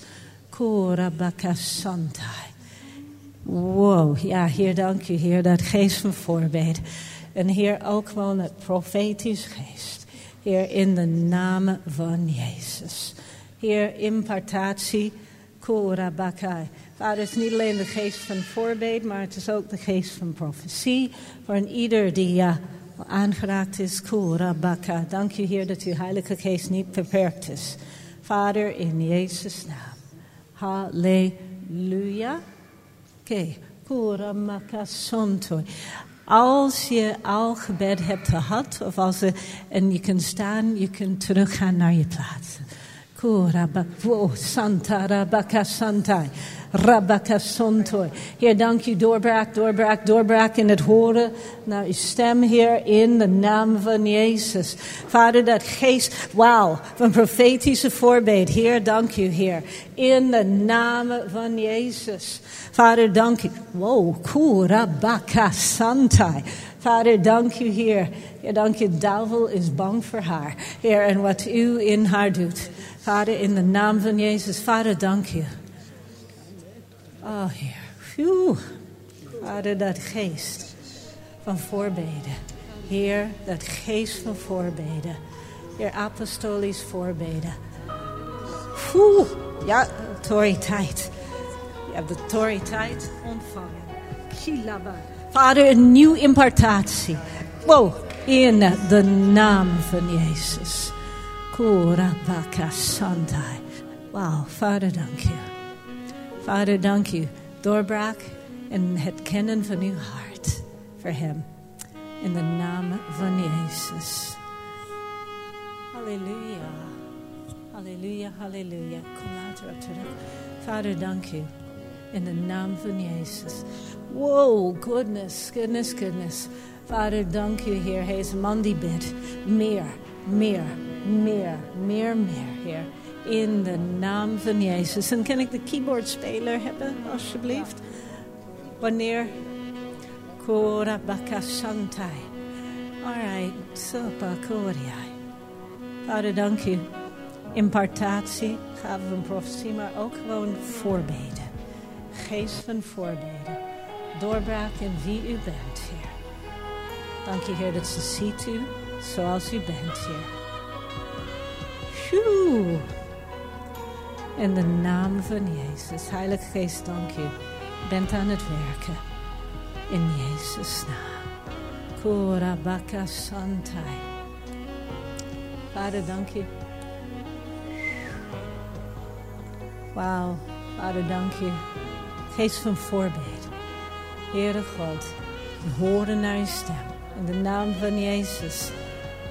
Korabakasantai. Wow, ja, Heer, dank u, Heer, dat geest van voorbeeld. En Heer, ook gewoon het profetisch geest. Heer, in de naam van Jezus. Heer, impartatie, korabakai. Vader, het is niet alleen de geest van voorbeeld, maar het is ook de geest van profetie. Voor een ieder die ja, aangeraakt is. Kurabaka. Dank u, Heer, dat uw Heilige Geest niet beperkt is. Vader, in Jezus' naam. Halleluja. Oké. Sonto. Als je al gebed hebt gehad, of als je, en je kunt staan, je kunt teruggaan naar je plaats. Kurabaka. Santa Rabaka Santai. Rabakasontoi. Heer, dank u, doorbraak, doorbraak, doorbraak in het horen naar uw stem, Heer, in de naam van Jezus. Vader, dat geest, wauw, van profetische voorbeeld. Heer, dank u, Heer, in de naam van Jezus. Vader, dank u. Wow, kurabakasantai. Vader, dank u, Heer. Ja, dank u, duivel is bang voor haar. Heer, en wat u in haar doet. Vader, in de naam van Jezus. Vader, dank u. Oh Heer. Vader, dat geest van voorbeden. Heer, dat geest van voorbeden. Heer, apostolisch voorbeden. Phew. Ja, autoriteit. Je hebt de autoriteit ontvangen. Kilaba. Vader, een nieuwe impartatie. Wow, in de naam van Jezus. Kurabaka Sandai. Wauw, Vader, dank je. Vader, dank u. Doorbraak en het kennen van uw hart voor hem. In de naam van Jezus. Halleluja. Halleluja, halleluja. Kom later op terug. Vader. In de naam van Jezus. Wow, goodness, goodness, goodness. Vader, dank u, Heer. Hij is een man. Meer, meer, Meer, meer, meer, Heer. In de naam van Jezus. En kan ik de keyboardspeler hebben, alsjeblieft? Wanneer? Kora bakasantai. Alright, sopa koriai. Vader, dank u. Impartatie, gaven van profetie, maar ook gewoon voorbeden. Geest van voorbeden. Doorbraak in wie u bent, Heer. Dank je, Heer, dat ze ziet u zoals u bent, Heer. Phew. In de naam van Jezus. Heilige Geest, dank u. Bent aan het werken. In Jezus' naam. Korabaka Santai. Vader, dank u. Wauw. Vader, dank u. Geest van voorbeeld. Heere God, we horen naar uw stem. In de naam van Jezus.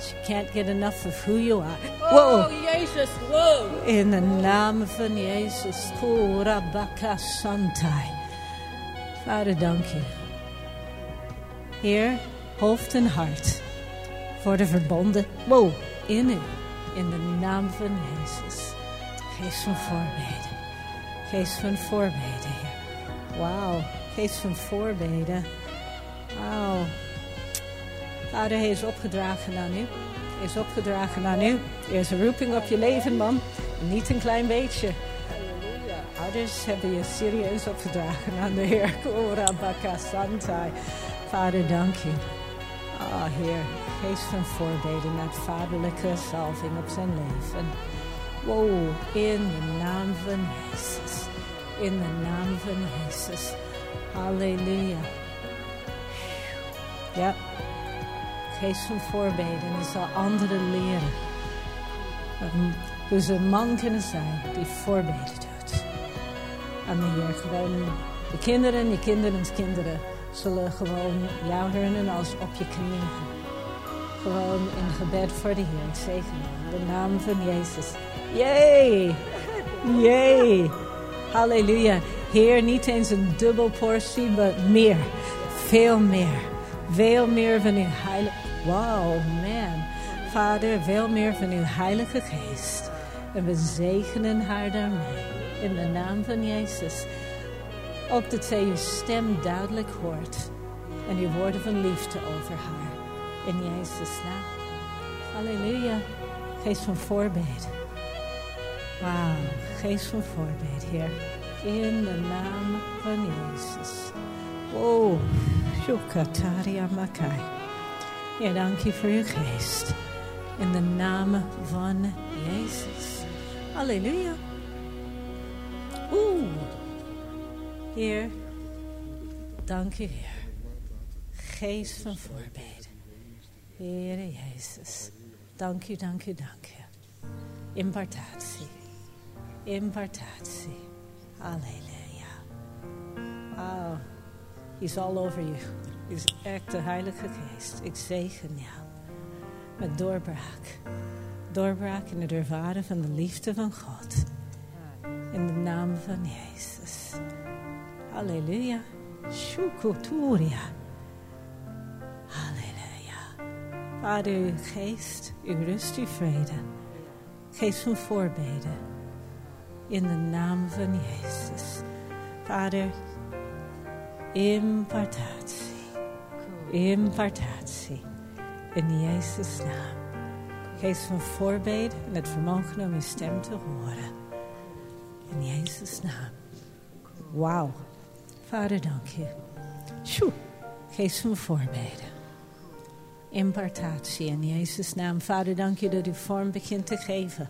She can't get enough of who you are. Oh, Jezus, wow. In de naam van Jezus. Korabaka Santai. Vader, dank je. Heer, hoofd en hart worden verbonden. Wow, in u. In de naam van Jezus. Geest van voorbeden. Geest van voorbeden, Heer. Wauw. Geest van voorbeden. Wauw. Vader, hij is opgedragen aan u. Is opgedragen aan u. Er is een roeping op je leven, man. Niet een klein beetje. Ouders hebben je serieus opgedragen aan de Heer. Korabaka Santai. Vader, dank je. Ah, Heer, geest van voorbeden met vaderlijke salving op zijn leven. Wow, in de naam van Jezus. In de naam van Jezus. Halleluja. Ja, geest van voorbeden. En zal anderen leren hoe ze een man kunnen zijn die voorbeden doet. En de Heer gewoon, de kinderen, je kinderens kinderen zullen gewoon jou herinneren als op je knieën. Gewoon in gebed voor de Heer. Zegen je. In de naam van Jezus. Jee! Jee! Halleluja. Heer, niet eens een dubbel portie, maar meer. Veel meer. Veel meer van uw heilige... Wow, man. Vader, veel meer van uw heilige geest. En we zegenen haar daarmee. In de naam van Jezus. Ook dat zij uw stem duidelijk hoort. En uw woorden van liefde over haar. In Jezus' naam. Halleluja. Geest van voorbeden. Wauw. Geest van voorbeden, Heer. In de naam van Jezus. Wow. Shukataria Makai. Heer, dank je voor uw geest. In de naam van Jezus. Halleluja. Oeh. Heer, dank u, Heer. Geest van voorbeden. Heer Jezus. Dank u, dank u, dank u. Impartatie. Impartatie. Halleluja. Oh, he's all over you. He's echt de Heilige Geest. Ik zegen jou. Met doorbraak. Doorbraak in het ervaren van de liefde van God. In de naam van Jezus. Halleluja. Shukuturia. Halleluja. Vader, uw geest, uw rust, uw vrede. Geest van voorbeden. In de naam van Jezus. Vader, impartatie. Impartatie. In Jezus' naam. Geest van voorbeden en het vermogen om uw stem te horen. In Jezus' naam. Wauw. Vader, dank je. Sjoe. Geest van voorbeden. Impartatie in Jezus' naam. Vader, dank je dat u vorm begint te geven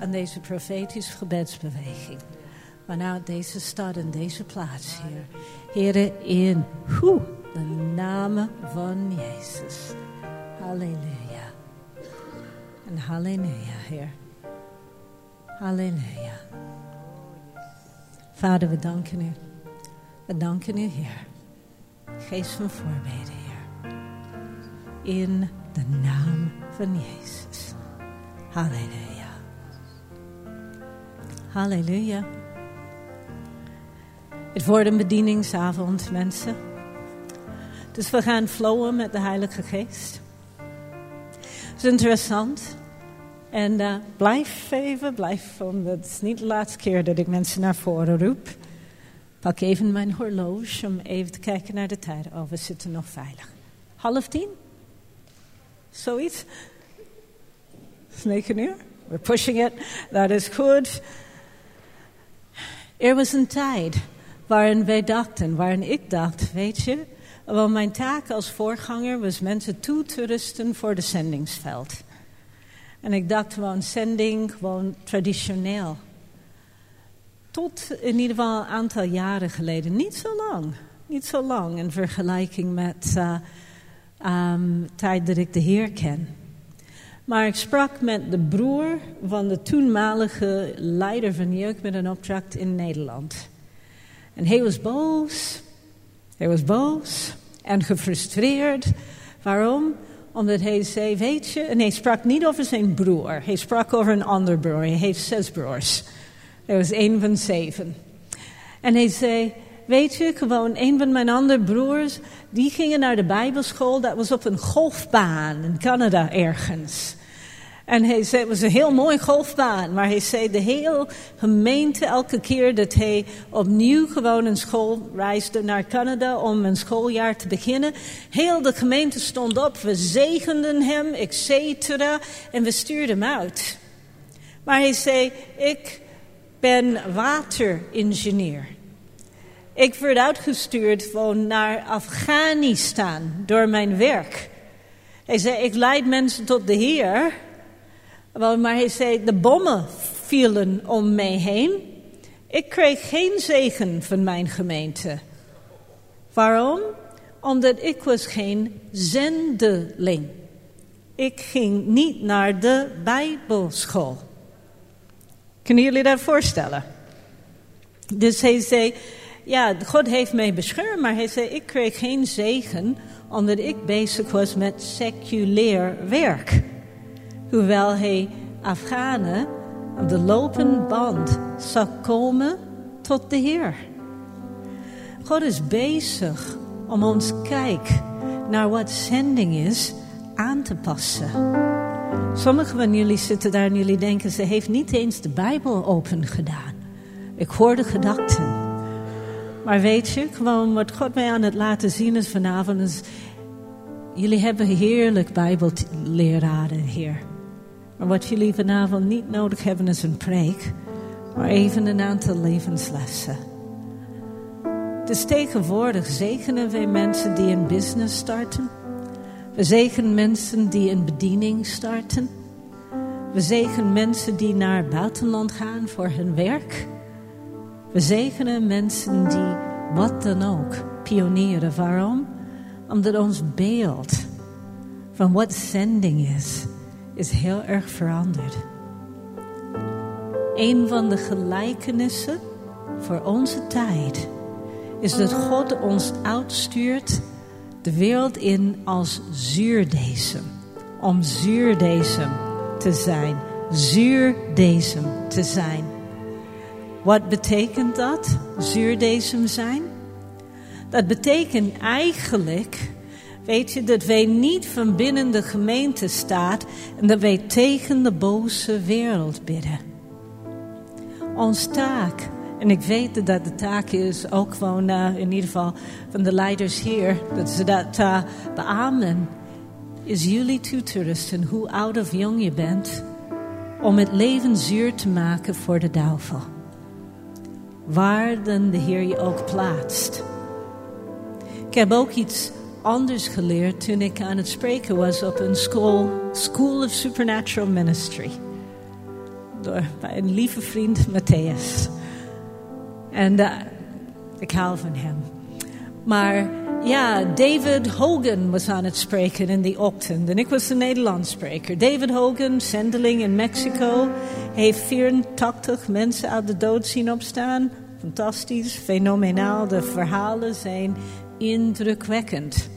aan deze profetische gebedsbeweging. Vanuit deze stad en deze plaats, Heer. Heren, in hoe, de naam van Jezus. Halleluja. En halleluja, Heer. Halleluja. Vader, we danken u. We danken u, Heer. Geest van voorbeden, Heer. In de naam van Jezus. Halleluja. Halleluja. Het wordt een bedieningsavond, mensen. Dus we gaan flowen met de Heilige Geest. Het is interessant. En uh, blijf even, blijf, omdat het is niet de laatste keer dat ik mensen naar voren roep. Pak even mijn horloge om even te kijken naar de tijd. Oh, we zitten nog veilig. Half tien? Zoiets? Negen uur? We're pushing it. Dat is goed. Er was een tijd waarin wij dachten, waarin ik dacht, weet je, wel mijn taak als voorganger was mensen toe te rusten voor de zendingsveld. En ik dacht gewoon zending, gewoon traditioneel. Tot in ieder geval een aantal jaren geleden, niet zo lang, niet zo lang in vergelijking met uh, tijd dat ik de Heer ken. Maar ik sprak met de broer van de toenmalige leider van jeugd met een opdracht in Nederland. En hij was boos. Hij was boos en gefrustreerd. Waarom? Omdat hij zei, weet je, en hij sprak niet over zijn broer. Hij sprak over een ander broer. Hij heeft zes broers. Hij was een van zeven. En hij zei, weet je, gewoon een van mijn andere broers, die gingen naar de bijbelschool. Dat was op een golfbaan in Canada ergens. En hij zei, het was een heel mooi golfbaan. Maar hij zei, de hele gemeente, elke keer dat hij opnieuw gewoon een school reisde naar Canada om een schooljaar te beginnen. Heel de gemeente stond op, we zegenden hem, et cetera. En we stuurden hem uit. Maar hij zei, ik ben wateringenieur. Ik werd uitgestuurd gewoon naar Afghanistan door mijn werk. Hij zei, ik leid mensen tot de Heer. Maar hij zei, de bommen vielen om mij heen. Ik kreeg geen zegen van mijn gemeente. Waarom? Omdat ik was geen zendeling. Ik ging niet naar de bijbelschool. Kunnen jullie dat voorstellen? Dus hij zei, ja, God heeft mij beschermd, maar hij zei, ik kreeg geen zegen omdat ik bezig was met seculair werk. Hoewel hij Afghanen op de lopende band zou komen tot de Heer. God is bezig om ons kijk naar wat zending is aan te passen. Sommigen van jullie zitten daar en jullie denken, ze heeft niet eens de Bijbel open gedaan. Ik hoor de gedachten. Maar weet je, gewoon wat God mij aan het laten zien is vanavond, is, jullie hebben heerlijk Bijbelleraren hier. Maar wat jullie vanavond niet nodig hebben is een preek, maar even een aantal levenslessen. Dus tegenwoordig zegenen wij mensen die een business starten. We zegenen mensen die een bediening starten. We zegenen mensen die naar het buitenland gaan voor hun werk. We zegenen mensen die wat dan ook pionieren. Waarom? Omdat ons beeld van wat zending is, is heel erg veranderd. Een van de gelijkenissen voor onze tijd is dat God ons uitstuurt de wereld in als zuurdesem. Om zuurdesem te zijn. Zuurdesem te zijn. Wat betekent dat? Zuurdesem zijn? Dat betekent eigenlijk, weet je, dat wij niet van binnen de gemeente staan en dat wij tegen de boze wereld bidden. Ons taak en ik weet dat de taak is ook gewoon uh, in ieder geval van de leiders hier, dat ze dat uh, beamen, is jullie toe hoe oud of jong je bent, om het leven zuur te maken voor de duivel. Waar dan de Heer je ook plaatst. Ik heb ook iets anders geleerd toen ik aan het spreken was op een school, School of Supernatural Ministry. Door mijn lieve vriend Matthäus. En uh, ik hou van hem. Maar ja, David Hogan was aan het spreken in die ochtend. En ik was de Nederlands spreker. David Hogan, zendeling in Mexico, heeft 84 mensen uit de dood zien opstaan. Fantastisch, fenomenaal. De verhalen zijn indrukwekkend.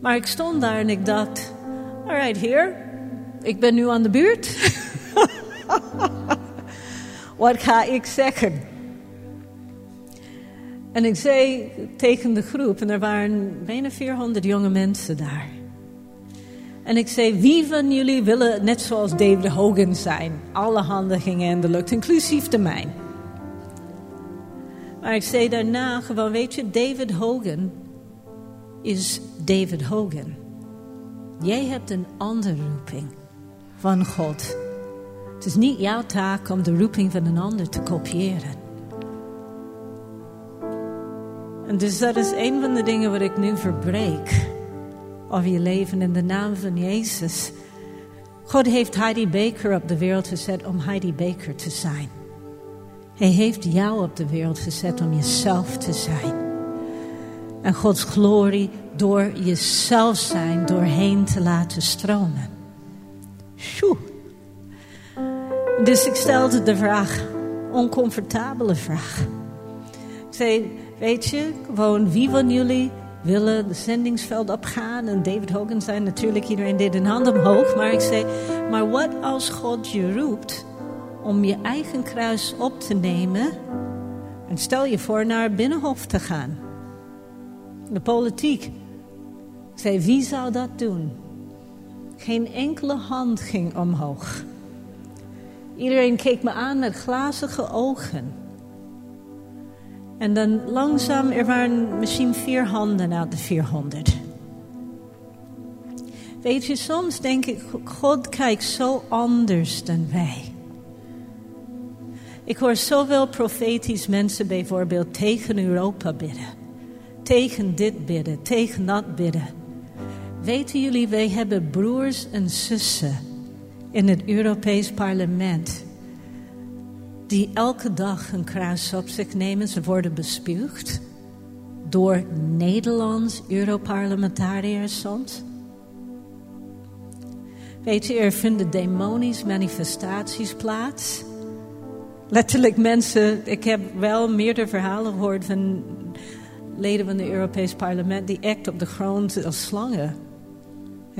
Maar ik stond daar en ik dacht, alright heer, ik ben nu aan de buurt. Wat ga ik zeggen? En ik zei tegen de groep, en er waren bijna 400 jonge mensen daar. En ik zei, wie van jullie willen net zoals David Hogan zijn? Alle handen gingen in de lucht, inclusief de mijn. Maar ik zei daarna gewoon, weet je, David Hogan is David Hogan. Jij hebt een andere roeping van God. Het is niet jouw taak om de roeping van een ander te kopiëren. En dus dat is een van de dingen wat ik nu verbreek over je leven in de naam van Jezus. God heeft Heidi Baker op de wereld gezet om Heidi Baker te zijn. Hij heeft jou op de wereld gezet om jezelf te zijn. En Gods glorie door jezelf zijn doorheen te laten stromen. Sjoe. Dus ik stelde de vraag, oncomfortabele vraag. Ik zei, weet je, gewoon wie van jullie willen de zendingsveld opgaan en David Hogan zijn. Natuurlijk, iedereen deed een hand omhoog. Maar ik zei, maar wat als God je roept om je eigen kruis op te nemen... en stel je voor naar het Binnenhof te gaan. De politiek. Zei, wie zou dat doen? Geen enkele hand ging omhoog. Iedereen keek me aan met glazige ogen. En dan langzaam, er waren misschien vier handen uit de 400. Weet je, soms denk ik, God kijkt zo anders dan wij. Ik hoor zoveel profetisch mensen bijvoorbeeld tegen Europa bidden. Tegen dit bidden, tegen dat bidden. Weten jullie, wij hebben broers en zussen in het Europees parlement die elke dag een kruis op zich nemen. Ze worden bespuugd door Nederlands Europarlementariërs soms. Weet je, er vinden demonische manifestaties plaats. Letterlijk mensen, ik heb wel meerdere verhalen gehoord van leden van het Europees Parlement die echt op de grond als slangen.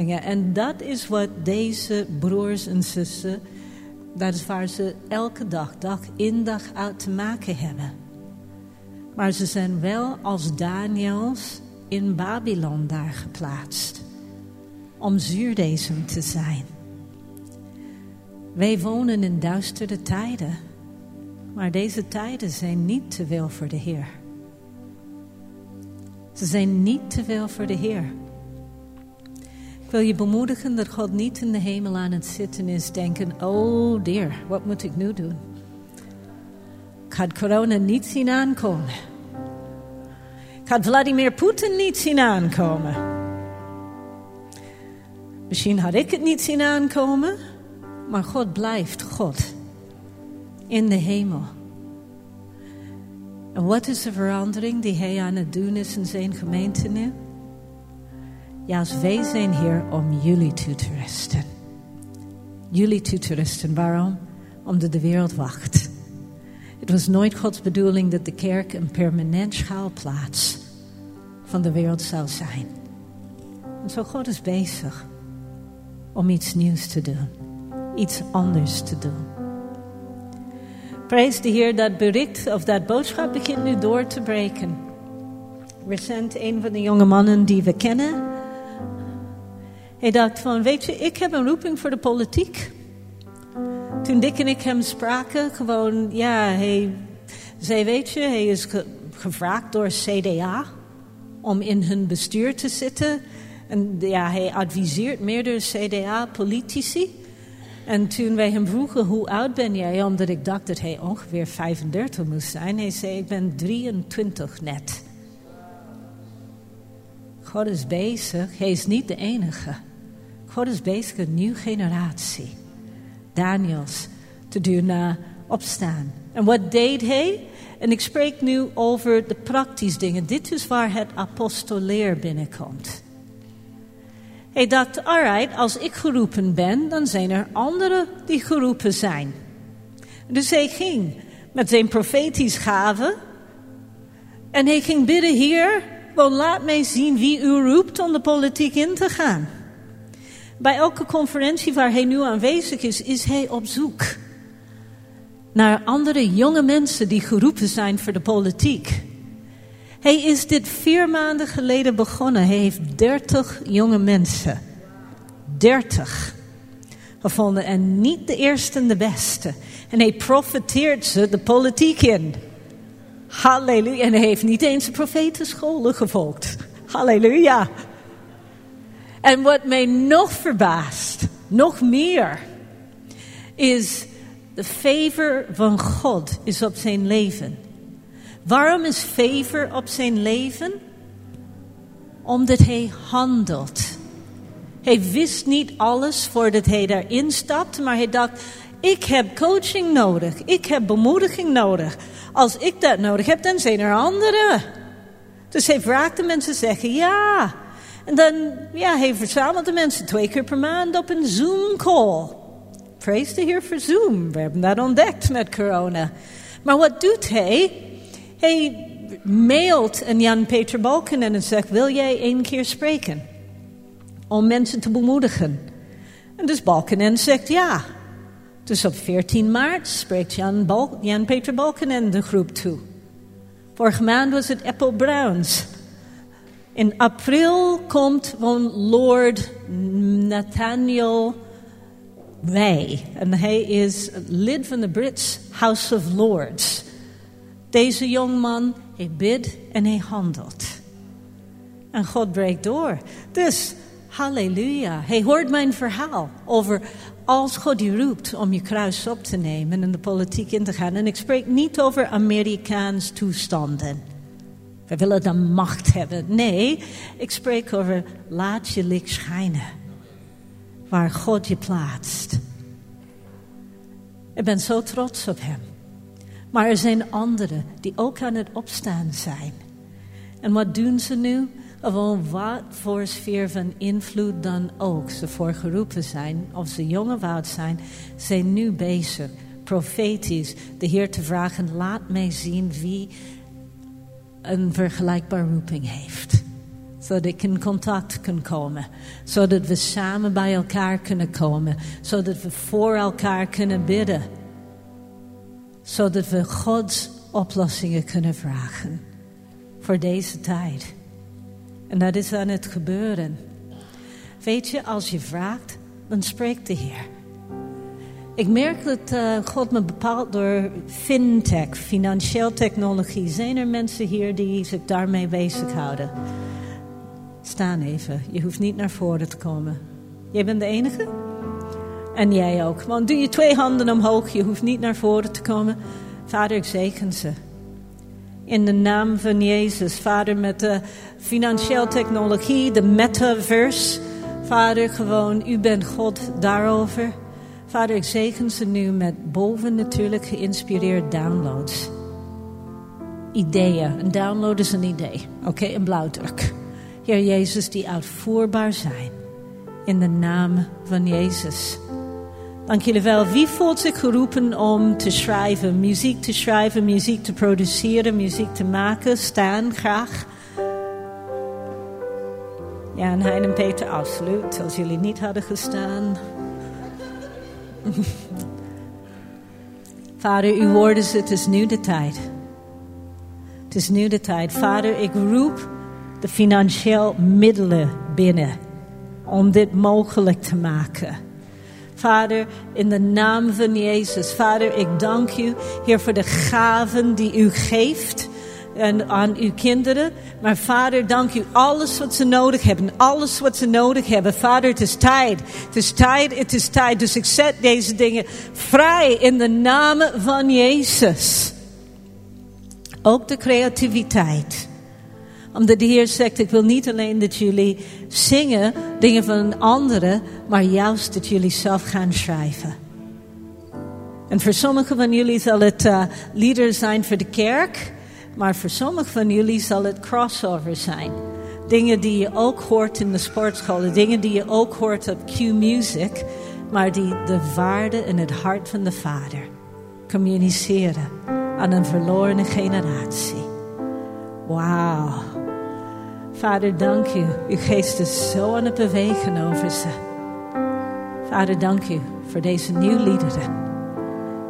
En dat is wat deze broers en zussen dat is waar ze elke dag, dag in dag uit te maken hebben. Maar ze zijn wel als Daniels in Babylon daar geplaatst. Om zuurdesem te zijn. Wij wonen in duistere tijden. Maar deze tijden zijn niet te veel voor de Heer. Ze zijn niet te veel voor de Heer. Ik wil je bemoedigen dat God niet in de hemel aan het zitten is, denken: Oh dear, wat moet ik nu doen? Ik had corona niet zien aankomen. Ik had Vladimir Poetin niet zien aankomen. Misschien had ik het niet zien aankomen, maar God blijft God in de hemel. En wat is de verandering die Hij aan het doen is in zijn gemeente nu? Ja, wij zijn hier om jullie toe te rusten. Jullie toe te rusten. Waarom? Omdat de wereld wacht. Het was nooit Gods bedoeling dat de kerk een permanent schaalplaats van de wereld zou zijn. En zo God is bezig om iets nieuws te doen. Iets anders te doen. Prijs de Heer dat bericht of dat boodschap begint nu door te breken. Recent een van de jonge mannen die we kennen hij dacht van, weet je, ik heb een roeping voor de politiek. Toen Dick en ik hem spraken, gewoon, ja, hij zei, weet je, hij is gevraagd door CDA om in hun bestuur te zitten. En ja, hij adviseert meerdere CDA-politici. En toen wij hem vroegen, hoe oud ben jij? Omdat ik dacht dat hij ongeveer 35 moest zijn. Hij zei, ik ben 23 net. God is bezig. Hij is niet de enige. God is bezig een nieuwe generatie. Daniels te doen uh, opstaan. En wat deed hij? En ik spreek nu over de praktische dingen. Dit is waar het apostoleer binnenkomt. Hij dacht, alright, als ik geroepen ben, dan zijn er anderen die geroepen zijn. Dus hij ging met zijn profetisch gaven. En hij ging bidden, hier, wel laat mij zien wie u roept om de politiek in te gaan. Bij elke conferentie waar hij nu aanwezig is, is hij op zoek naar andere jonge mensen die geroepen zijn voor de politiek. Hij is dit vier maanden geleden begonnen. Hij heeft dertig jonge mensen dertig gevonden en niet de eerste en de beste. En hij profiteert ze de politiek in. Halleluja. En hij heeft niet eens de profetenscholen gevolgd. Halleluja. En wat mij nog verbaast, nog meer, is de favor van God is op zijn leven. Waarom is favor op zijn leven? Omdat hij handelt. Hij wist niet alles voordat hij daarin stapte, maar hij dacht: ik heb coaching nodig, ik heb bemoediging nodig. Als ik dat nodig heb, dan zijn er anderen. Dus hij vraagt de mensen zeggen ja. En dan, ja, hij verzamelt de mensen twee keer per maand op een Zoom-call. Praise the Heer voor Zoom. We hebben dat ontdekt met corona. Maar wat doet hij? Hij mailt een Jan-Peter Balken en zegt, wil jij één keer spreken? Om mensen te bemoedigen. En dus Balkenende zegt ja. Dus op 14 maart spreekt Jan, Bal Jan Peter Balkenende de groep toe. Vorige maand was het Apple Browns. In april komt van Lord Nathaniel Ray. En hij is lid van de Brits House of Lords. Deze jongman, hij bidt en hij handelt. En God breekt door. Dus, halleluja. Hij hoort mijn verhaal over als God je roept om je kruis op te nemen en de politiek in te gaan. En ik spreek niet over Amerikaans toestanden. We willen de macht hebben. Nee, ik spreek over laat je licht schijnen. Waar God je plaatst. Ik ben zo trots op hem. Maar er zijn anderen die ook aan het opstaan zijn. En wat doen ze nu? Gewoon wat voor sfeer van invloed dan ook ze voor geroepen zijn, of ze jong of oud zijn, zijn nu bezig, profetisch, de Heer te vragen: laat mij zien wie een vergelijkbaar roeping heeft. Zodat ik in contact kan komen. Zodat we samen bij elkaar kunnen komen. Zodat we voor elkaar kunnen bidden. Zodat we Gods oplossingen kunnen vragen. Voor deze tijd. En dat is aan het gebeuren. Weet je, als je vraagt, dan spreekt de Heer. Ik merk dat uh, God me bepaalt door fintech, financieel technologie. Zijn er mensen hier die zich daarmee bezighouden? Staan even, je hoeft niet naar voren te komen. Jij bent de enige? En jij ook. Want doe je twee handen omhoog, je hoeft niet naar voren te komen. Vader, ik zegen ze. In de naam van Jezus, Vader, met de financiële technologie, de metaverse. Vader, gewoon, u bent God daarover. Vader, ik zegen ze nu met boven natuurlijk geïnspireerd downloads. Ideeën. Een download is een idee. Oké, een blauwdruk. Heer Jezus, die uitvoerbaar zijn. In de naam van Jezus. Dank jullie wel. Wie voelt zich geroepen om te schrijven, muziek te schrijven, muziek te produceren, muziek te maken? Staan graag. Ja, en Hein en Peter, absoluut. Als jullie niet hadden gestaan. Vader, uw woorden het is nu de tijd. Het is nu de tijd. Vader, ik roep de financieel middelen binnen om dit mogelijk te maken. Vader, in de naam van Jezus. Vader, ik dank u, Heer, voor de gaven die u geeft en aan uw kinderen. Maar Vader, dank u alles wat ze nodig hebben. Alles wat ze nodig hebben. Vader, het is tijd. Het is tijd, het is tijd. Dus ik zet deze dingen vrij in de naam van Jezus. Ook de creativiteit omdat de Heer zegt, ik wil niet alleen dat jullie zingen dingen van anderen, maar juist dat jullie zelf gaan schrijven. En voor sommigen van jullie zal het uh, zijn voor de kerk, maar voor sommigen van jullie zal het crossover zijn. Dingen die je ook hoort in de sportscholen, dingen die je ook hoort op Q-Music, maar die de waarde en het hart van de Vader communiceren aan een verloren generatie. Wauw. Vader, dank u. Uw geest is zo aan het bewegen over ze. Vader, dank u voor deze nieuwe liederen.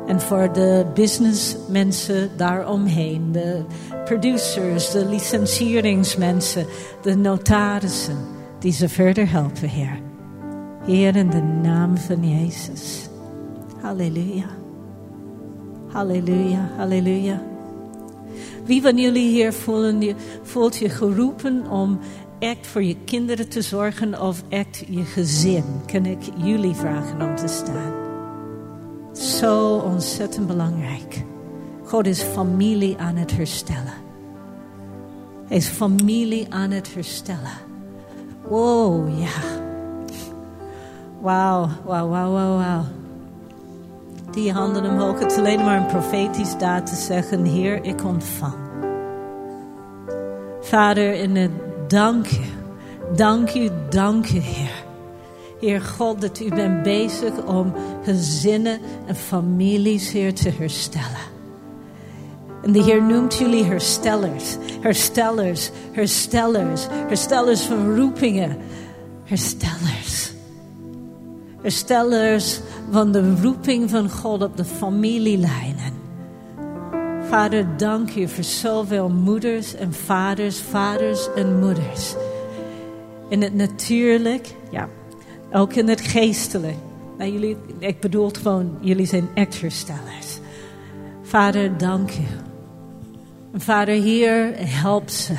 En voor de businessmensen daaromheen. De producers, de licentieringsmensen, de notarissen. Die ze verder helpen, Heer. Heer, in de naam van Jezus. Halleluja. Halleluja, halleluja. Wie van jullie hier voelt je geroepen om echt voor je kinderen te zorgen of echt je gezin? Kan ik jullie vragen om te staan? Zo ontzettend belangrijk. God is familie aan het herstellen. Hij is familie aan het herstellen. Wow, ja. Wauw, wauw, wauw, wauw, wauw. Die handen omhoog. Het is alleen maar een profetisch daad te zeggen: Heer, ik ontvang. Vader, in het dank u, dank u, dank u, Heer. Heer God, dat u bent bezig om gezinnen en families, Heer, te herstellen. En de Heer noemt jullie herstellers, herstellers, herstellers, herstellers van roepingen, herstellers. Herstellers van de roeping van God op de familielijnen. Vader, dank u voor zoveel moeders en vaders, vaders en moeders. In het natuurlijk, ja, ook in het geestelijk. Nou, jullie, ik bedoel gewoon, jullie zijn echt herstellers. Vader, dank u. Vader, hier, help ze.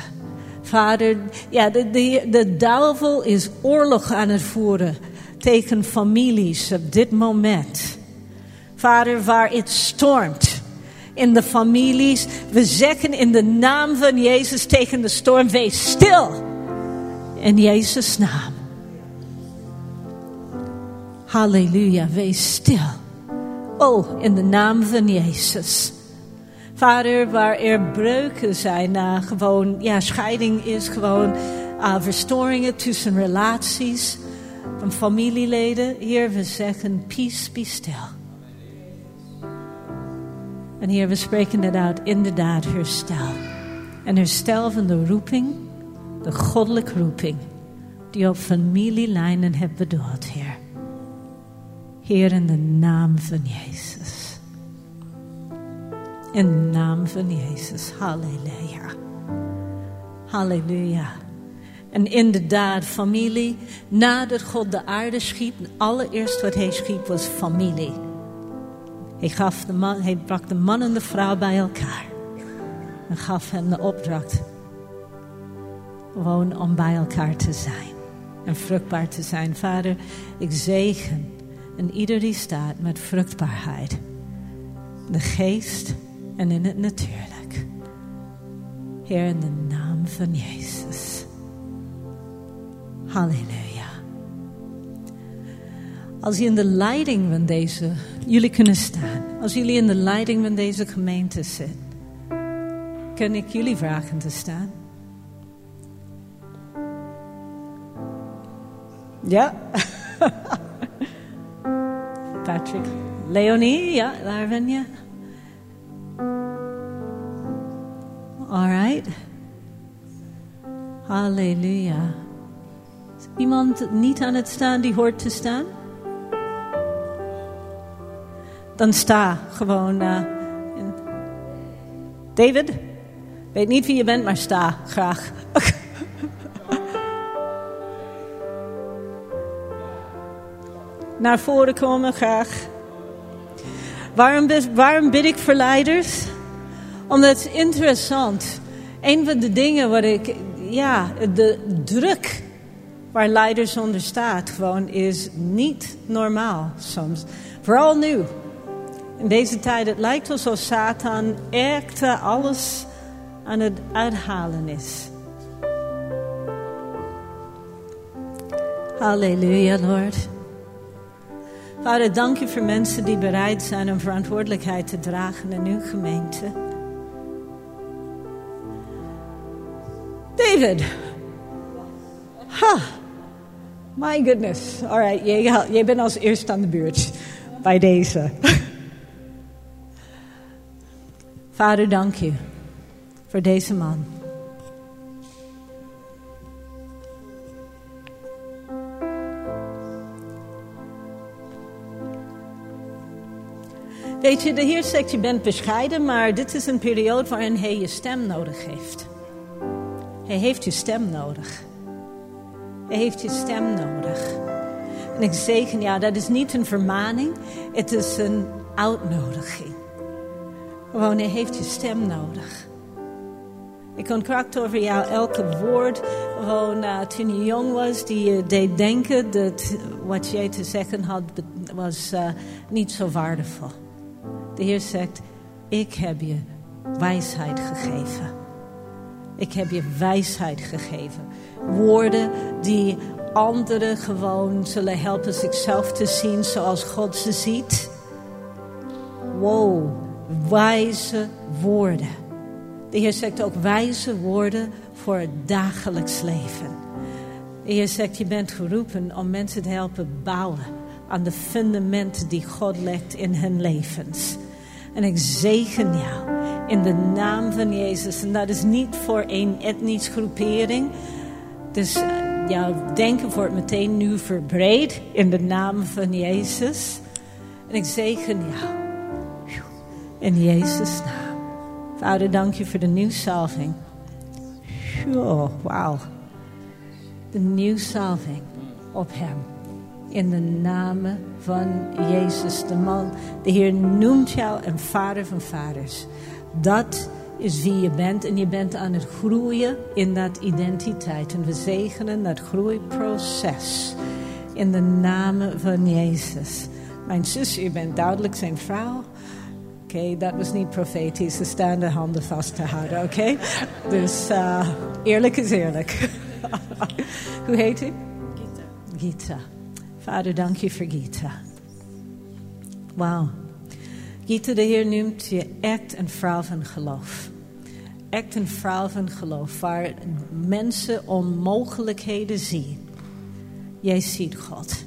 Vader, ja, de, de, de duivel is oorlog aan het voeren tegen families op dit moment. Vader, waar het stormt in de families. We zeggen in de naam van Jezus tegen de storm, wees stil. In Jezus' naam. Halleluja, wees stil. Oh, in de naam van Jezus. Vader, waar er breuken zijn, uh, gewoon, ja, scheiding is gewoon uh, verstoringen tussen relaties van familieleden. Heer, we zeggen, peace, be still. En Heer, we spreken het uit, inderdaad, herstel. En herstel van de roeping, de goddelijke roeping, die op familielijnen hebt bedoeld, Heer. Heer, in de naam van Jezus. In de naam van Jezus. Halleluja. Halleluja. En inderdaad, familie, nadat God de aarde schiep, allereerst wat hij schiep was familie. Hij, gaf de man, bracht de man en de vrouw bij elkaar. En gaf hen de opdracht. Gewoon om bij elkaar te zijn. En vruchtbaar te zijn. Vader, ik zegen en ieder die staat met vruchtbaarheid. De geest en in het natuurlijk. Heer, in de naam van Jezus. Halleluja. Als je in de leiding van deze, jullie kunnen staan. Als jullie in de leiding van deze gemeente zitten, kan ik jullie vragen te staan. Ja. Patrick. Leonie, ja, daar ben je. All right. Halleluja. Iemand niet aan het staan die hoort te staan? Dan sta gewoon. Uh, David? Weet niet wie je bent, maar sta graag. Naar voren komen graag. Waarom, waarom bid ik voor leiders? Omdat het interessant. Een van de dingen wat ik, ja, de druk waar leiders onder staat, gewoon is niet normaal soms. Vooral nu. In deze tijd, het lijkt alsof Satan echt alles aan het uithalen is. Halleluja, Lord. Vader, dank je voor mensen die bereid zijn om verantwoordelijkheid te dragen in uw gemeente. David. Ha. My goodness. All right, jij, jij bent als eerste aan de beurt bij deze. Vader, dank je voor deze man. Weet je, de Heer zegt je bent bescheiden, maar dit is een periode waarin hij je stem nodig heeft. Hij heeft je stem nodig. Heeft je stem nodig. En ik zegen jou, dat is niet een vermaning, het is een uitnodiging. Gewoon, hij heeft je stem nodig. Ik contract over jou elke woord. Gewoon uh, toen je jong was, die je deed denken dat wat jij te zeggen had, was uh, niet zo waardevol. De Heer zegt, ik heb je wijsheid gegeven. Ik heb je wijsheid gegeven. Woorden die anderen gewoon zullen helpen zichzelf te zien zoals God ze ziet. Wow, wijze woorden. De Heer zegt ook wijze woorden voor het dagelijks leven. De Heer zegt, je bent geroepen om mensen te helpen bouwen aan de fundamenten die God legt in hun levens. En ik zegen jou in de naam van Jezus. En dat is niet voor een etnische groepering. Dus uh, jouw denken wordt meteen nu verbreed in de naam van Jezus. En ik zegen jou in Jezus' naam. Vader, dank je voor de nieuwsalving. Oh, wauw. De nieuwsalving op hem. In de naam van Jezus, de man. De Heer noemt jou een vader van vaders. Dat is wie je bent en je bent aan het groeien in dat identiteit. En we zegenen dat groeiproces in de naam van Jezus. Mijn zus, je bent duidelijk zijn vrouw. Oké, okay, dat was niet profetisch. Ze staan de handen vast te houden, oké? Okay? Dus uh, eerlijk is eerlijk. Hoe heet u? Gita. Gita. Vader, dank je voor Gita. Wauw. Gita, de Heer noemt je echt een vrouw van geloof. Echt een vrouw van geloof, waar mensen onmogelijkheden zien. Jij ziet God.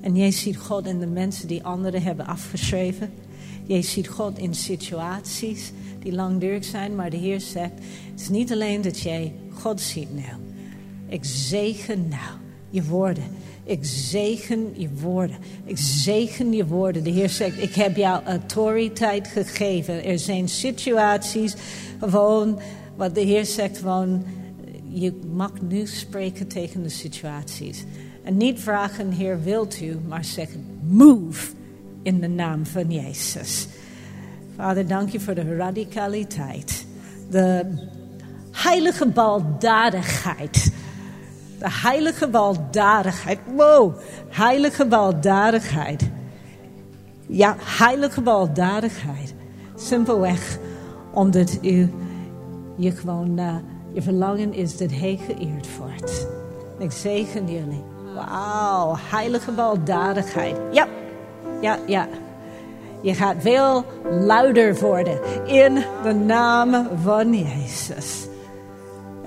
En jij ziet God in de mensen die anderen hebben afgeschreven. Jij ziet God in situaties die langdurig zijn, maar de Heer zegt: Het is niet alleen dat jij God ziet nou. Ik zegen nou je woorden. Ik zegen je woorden. Ik zegen je woorden. De Heer zegt: Ik heb jou autoriteit gegeven. Er zijn situaties, gewoon, wat de Heer zegt, gewoon, je mag nu spreken tegen de situaties. En niet vragen, Heer, wilt u, maar zeggen: Move in de naam van Jezus. Vader, dank je voor de radicaliteit. De heilige baldadigheid. De heilige baldadigheid. Wow, heilige baldadigheid. Ja, heilige baldadigheid. Simpelweg omdat u je gewoon, uh, je verlangen is dat hij geëerd wordt. Ik zegen jullie. Wauw, heilige baldadigheid. Ja, ja, ja. Je gaat veel luider worden in de naam van Jezus.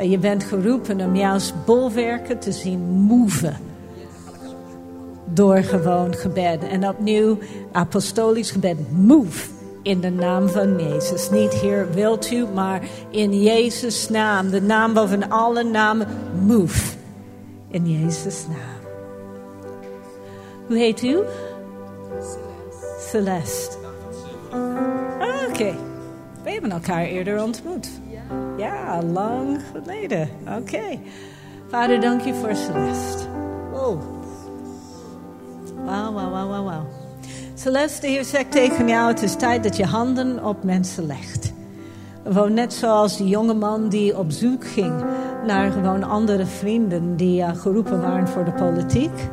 Je bent geroepen om juist bolwerken te zien moven. Door gewoon gebed. En opnieuw apostolisch gebed. Move in de naam van Jezus. Niet hier wilt u, maar in Jezus' naam. De naam boven alle namen. Move. In Jezus' naam. Hoe heet u? Celeste. Ah, Oké. We hebben elkaar eerder ontmoet. Ja, lang geleden. Oké. Vader, dank je voor Celeste. Oh. Wauw, wauw, wauw, wauw, wauw. Celeste, de Heer zegt tegen jou, het is tijd dat je handen op mensen legt. Gewoon net zoals die jonge man die op zoek ging naar gewoon andere vrienden die uh, geroepen waren voor de politiek.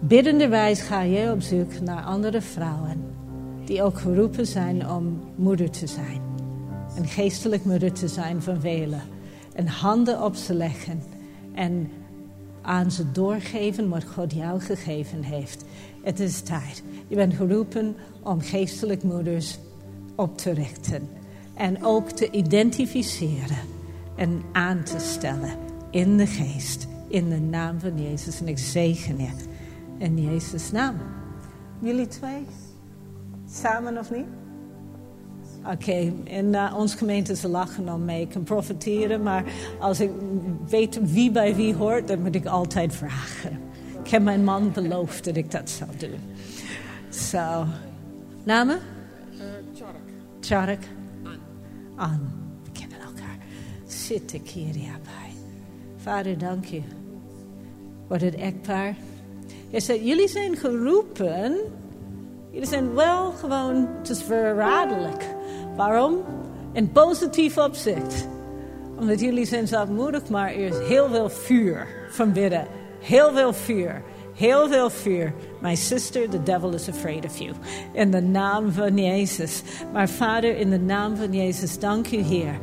Biddenderwijs ga je op zoek naar andere vrouwen die ook geroepen zijn om moeder te zijn. Een geestelijk moeder te zijn van velen. En handen op ze leggen en aan ze doorgeven wat God jou gegeven heeft. Het is tijd. Je bent geroepen om geestelijk moeders op te richten. En ook te identificeren en aan te stellen in de geest. In de naam van Jezus. En ik zegen je. In Jezus' naam. Jullie twee? Samen of niet? Oké, okay. in uh, onze gemeente ze lachen om mij. Ik kan profiteren, maar als ik weet wie bij wie hoort, dan moet ik altijd vragen. Ik heb mijn man beloofd dat ik dat zou doen. Zo. So. Namen? Uh, Tjark. Tjark? An. An. We kennen elkaar. Zit ik hier bij. Vader, dank je. wordt het echtpaar. Hij zei, jullie zijn geroepen. Jullie zijn wel gewoon, het is verraderlijk. Waarom? In positief opzicht. Omdat jullie zijn zachtmoedig, maar er is heel veel vuur van binnen. Heel veel vuur. Heel veel vuur. My sister, the devil is afraid of you. In de naam van Jezus. Maar vader, in de naam van Jezus, dank u Heer.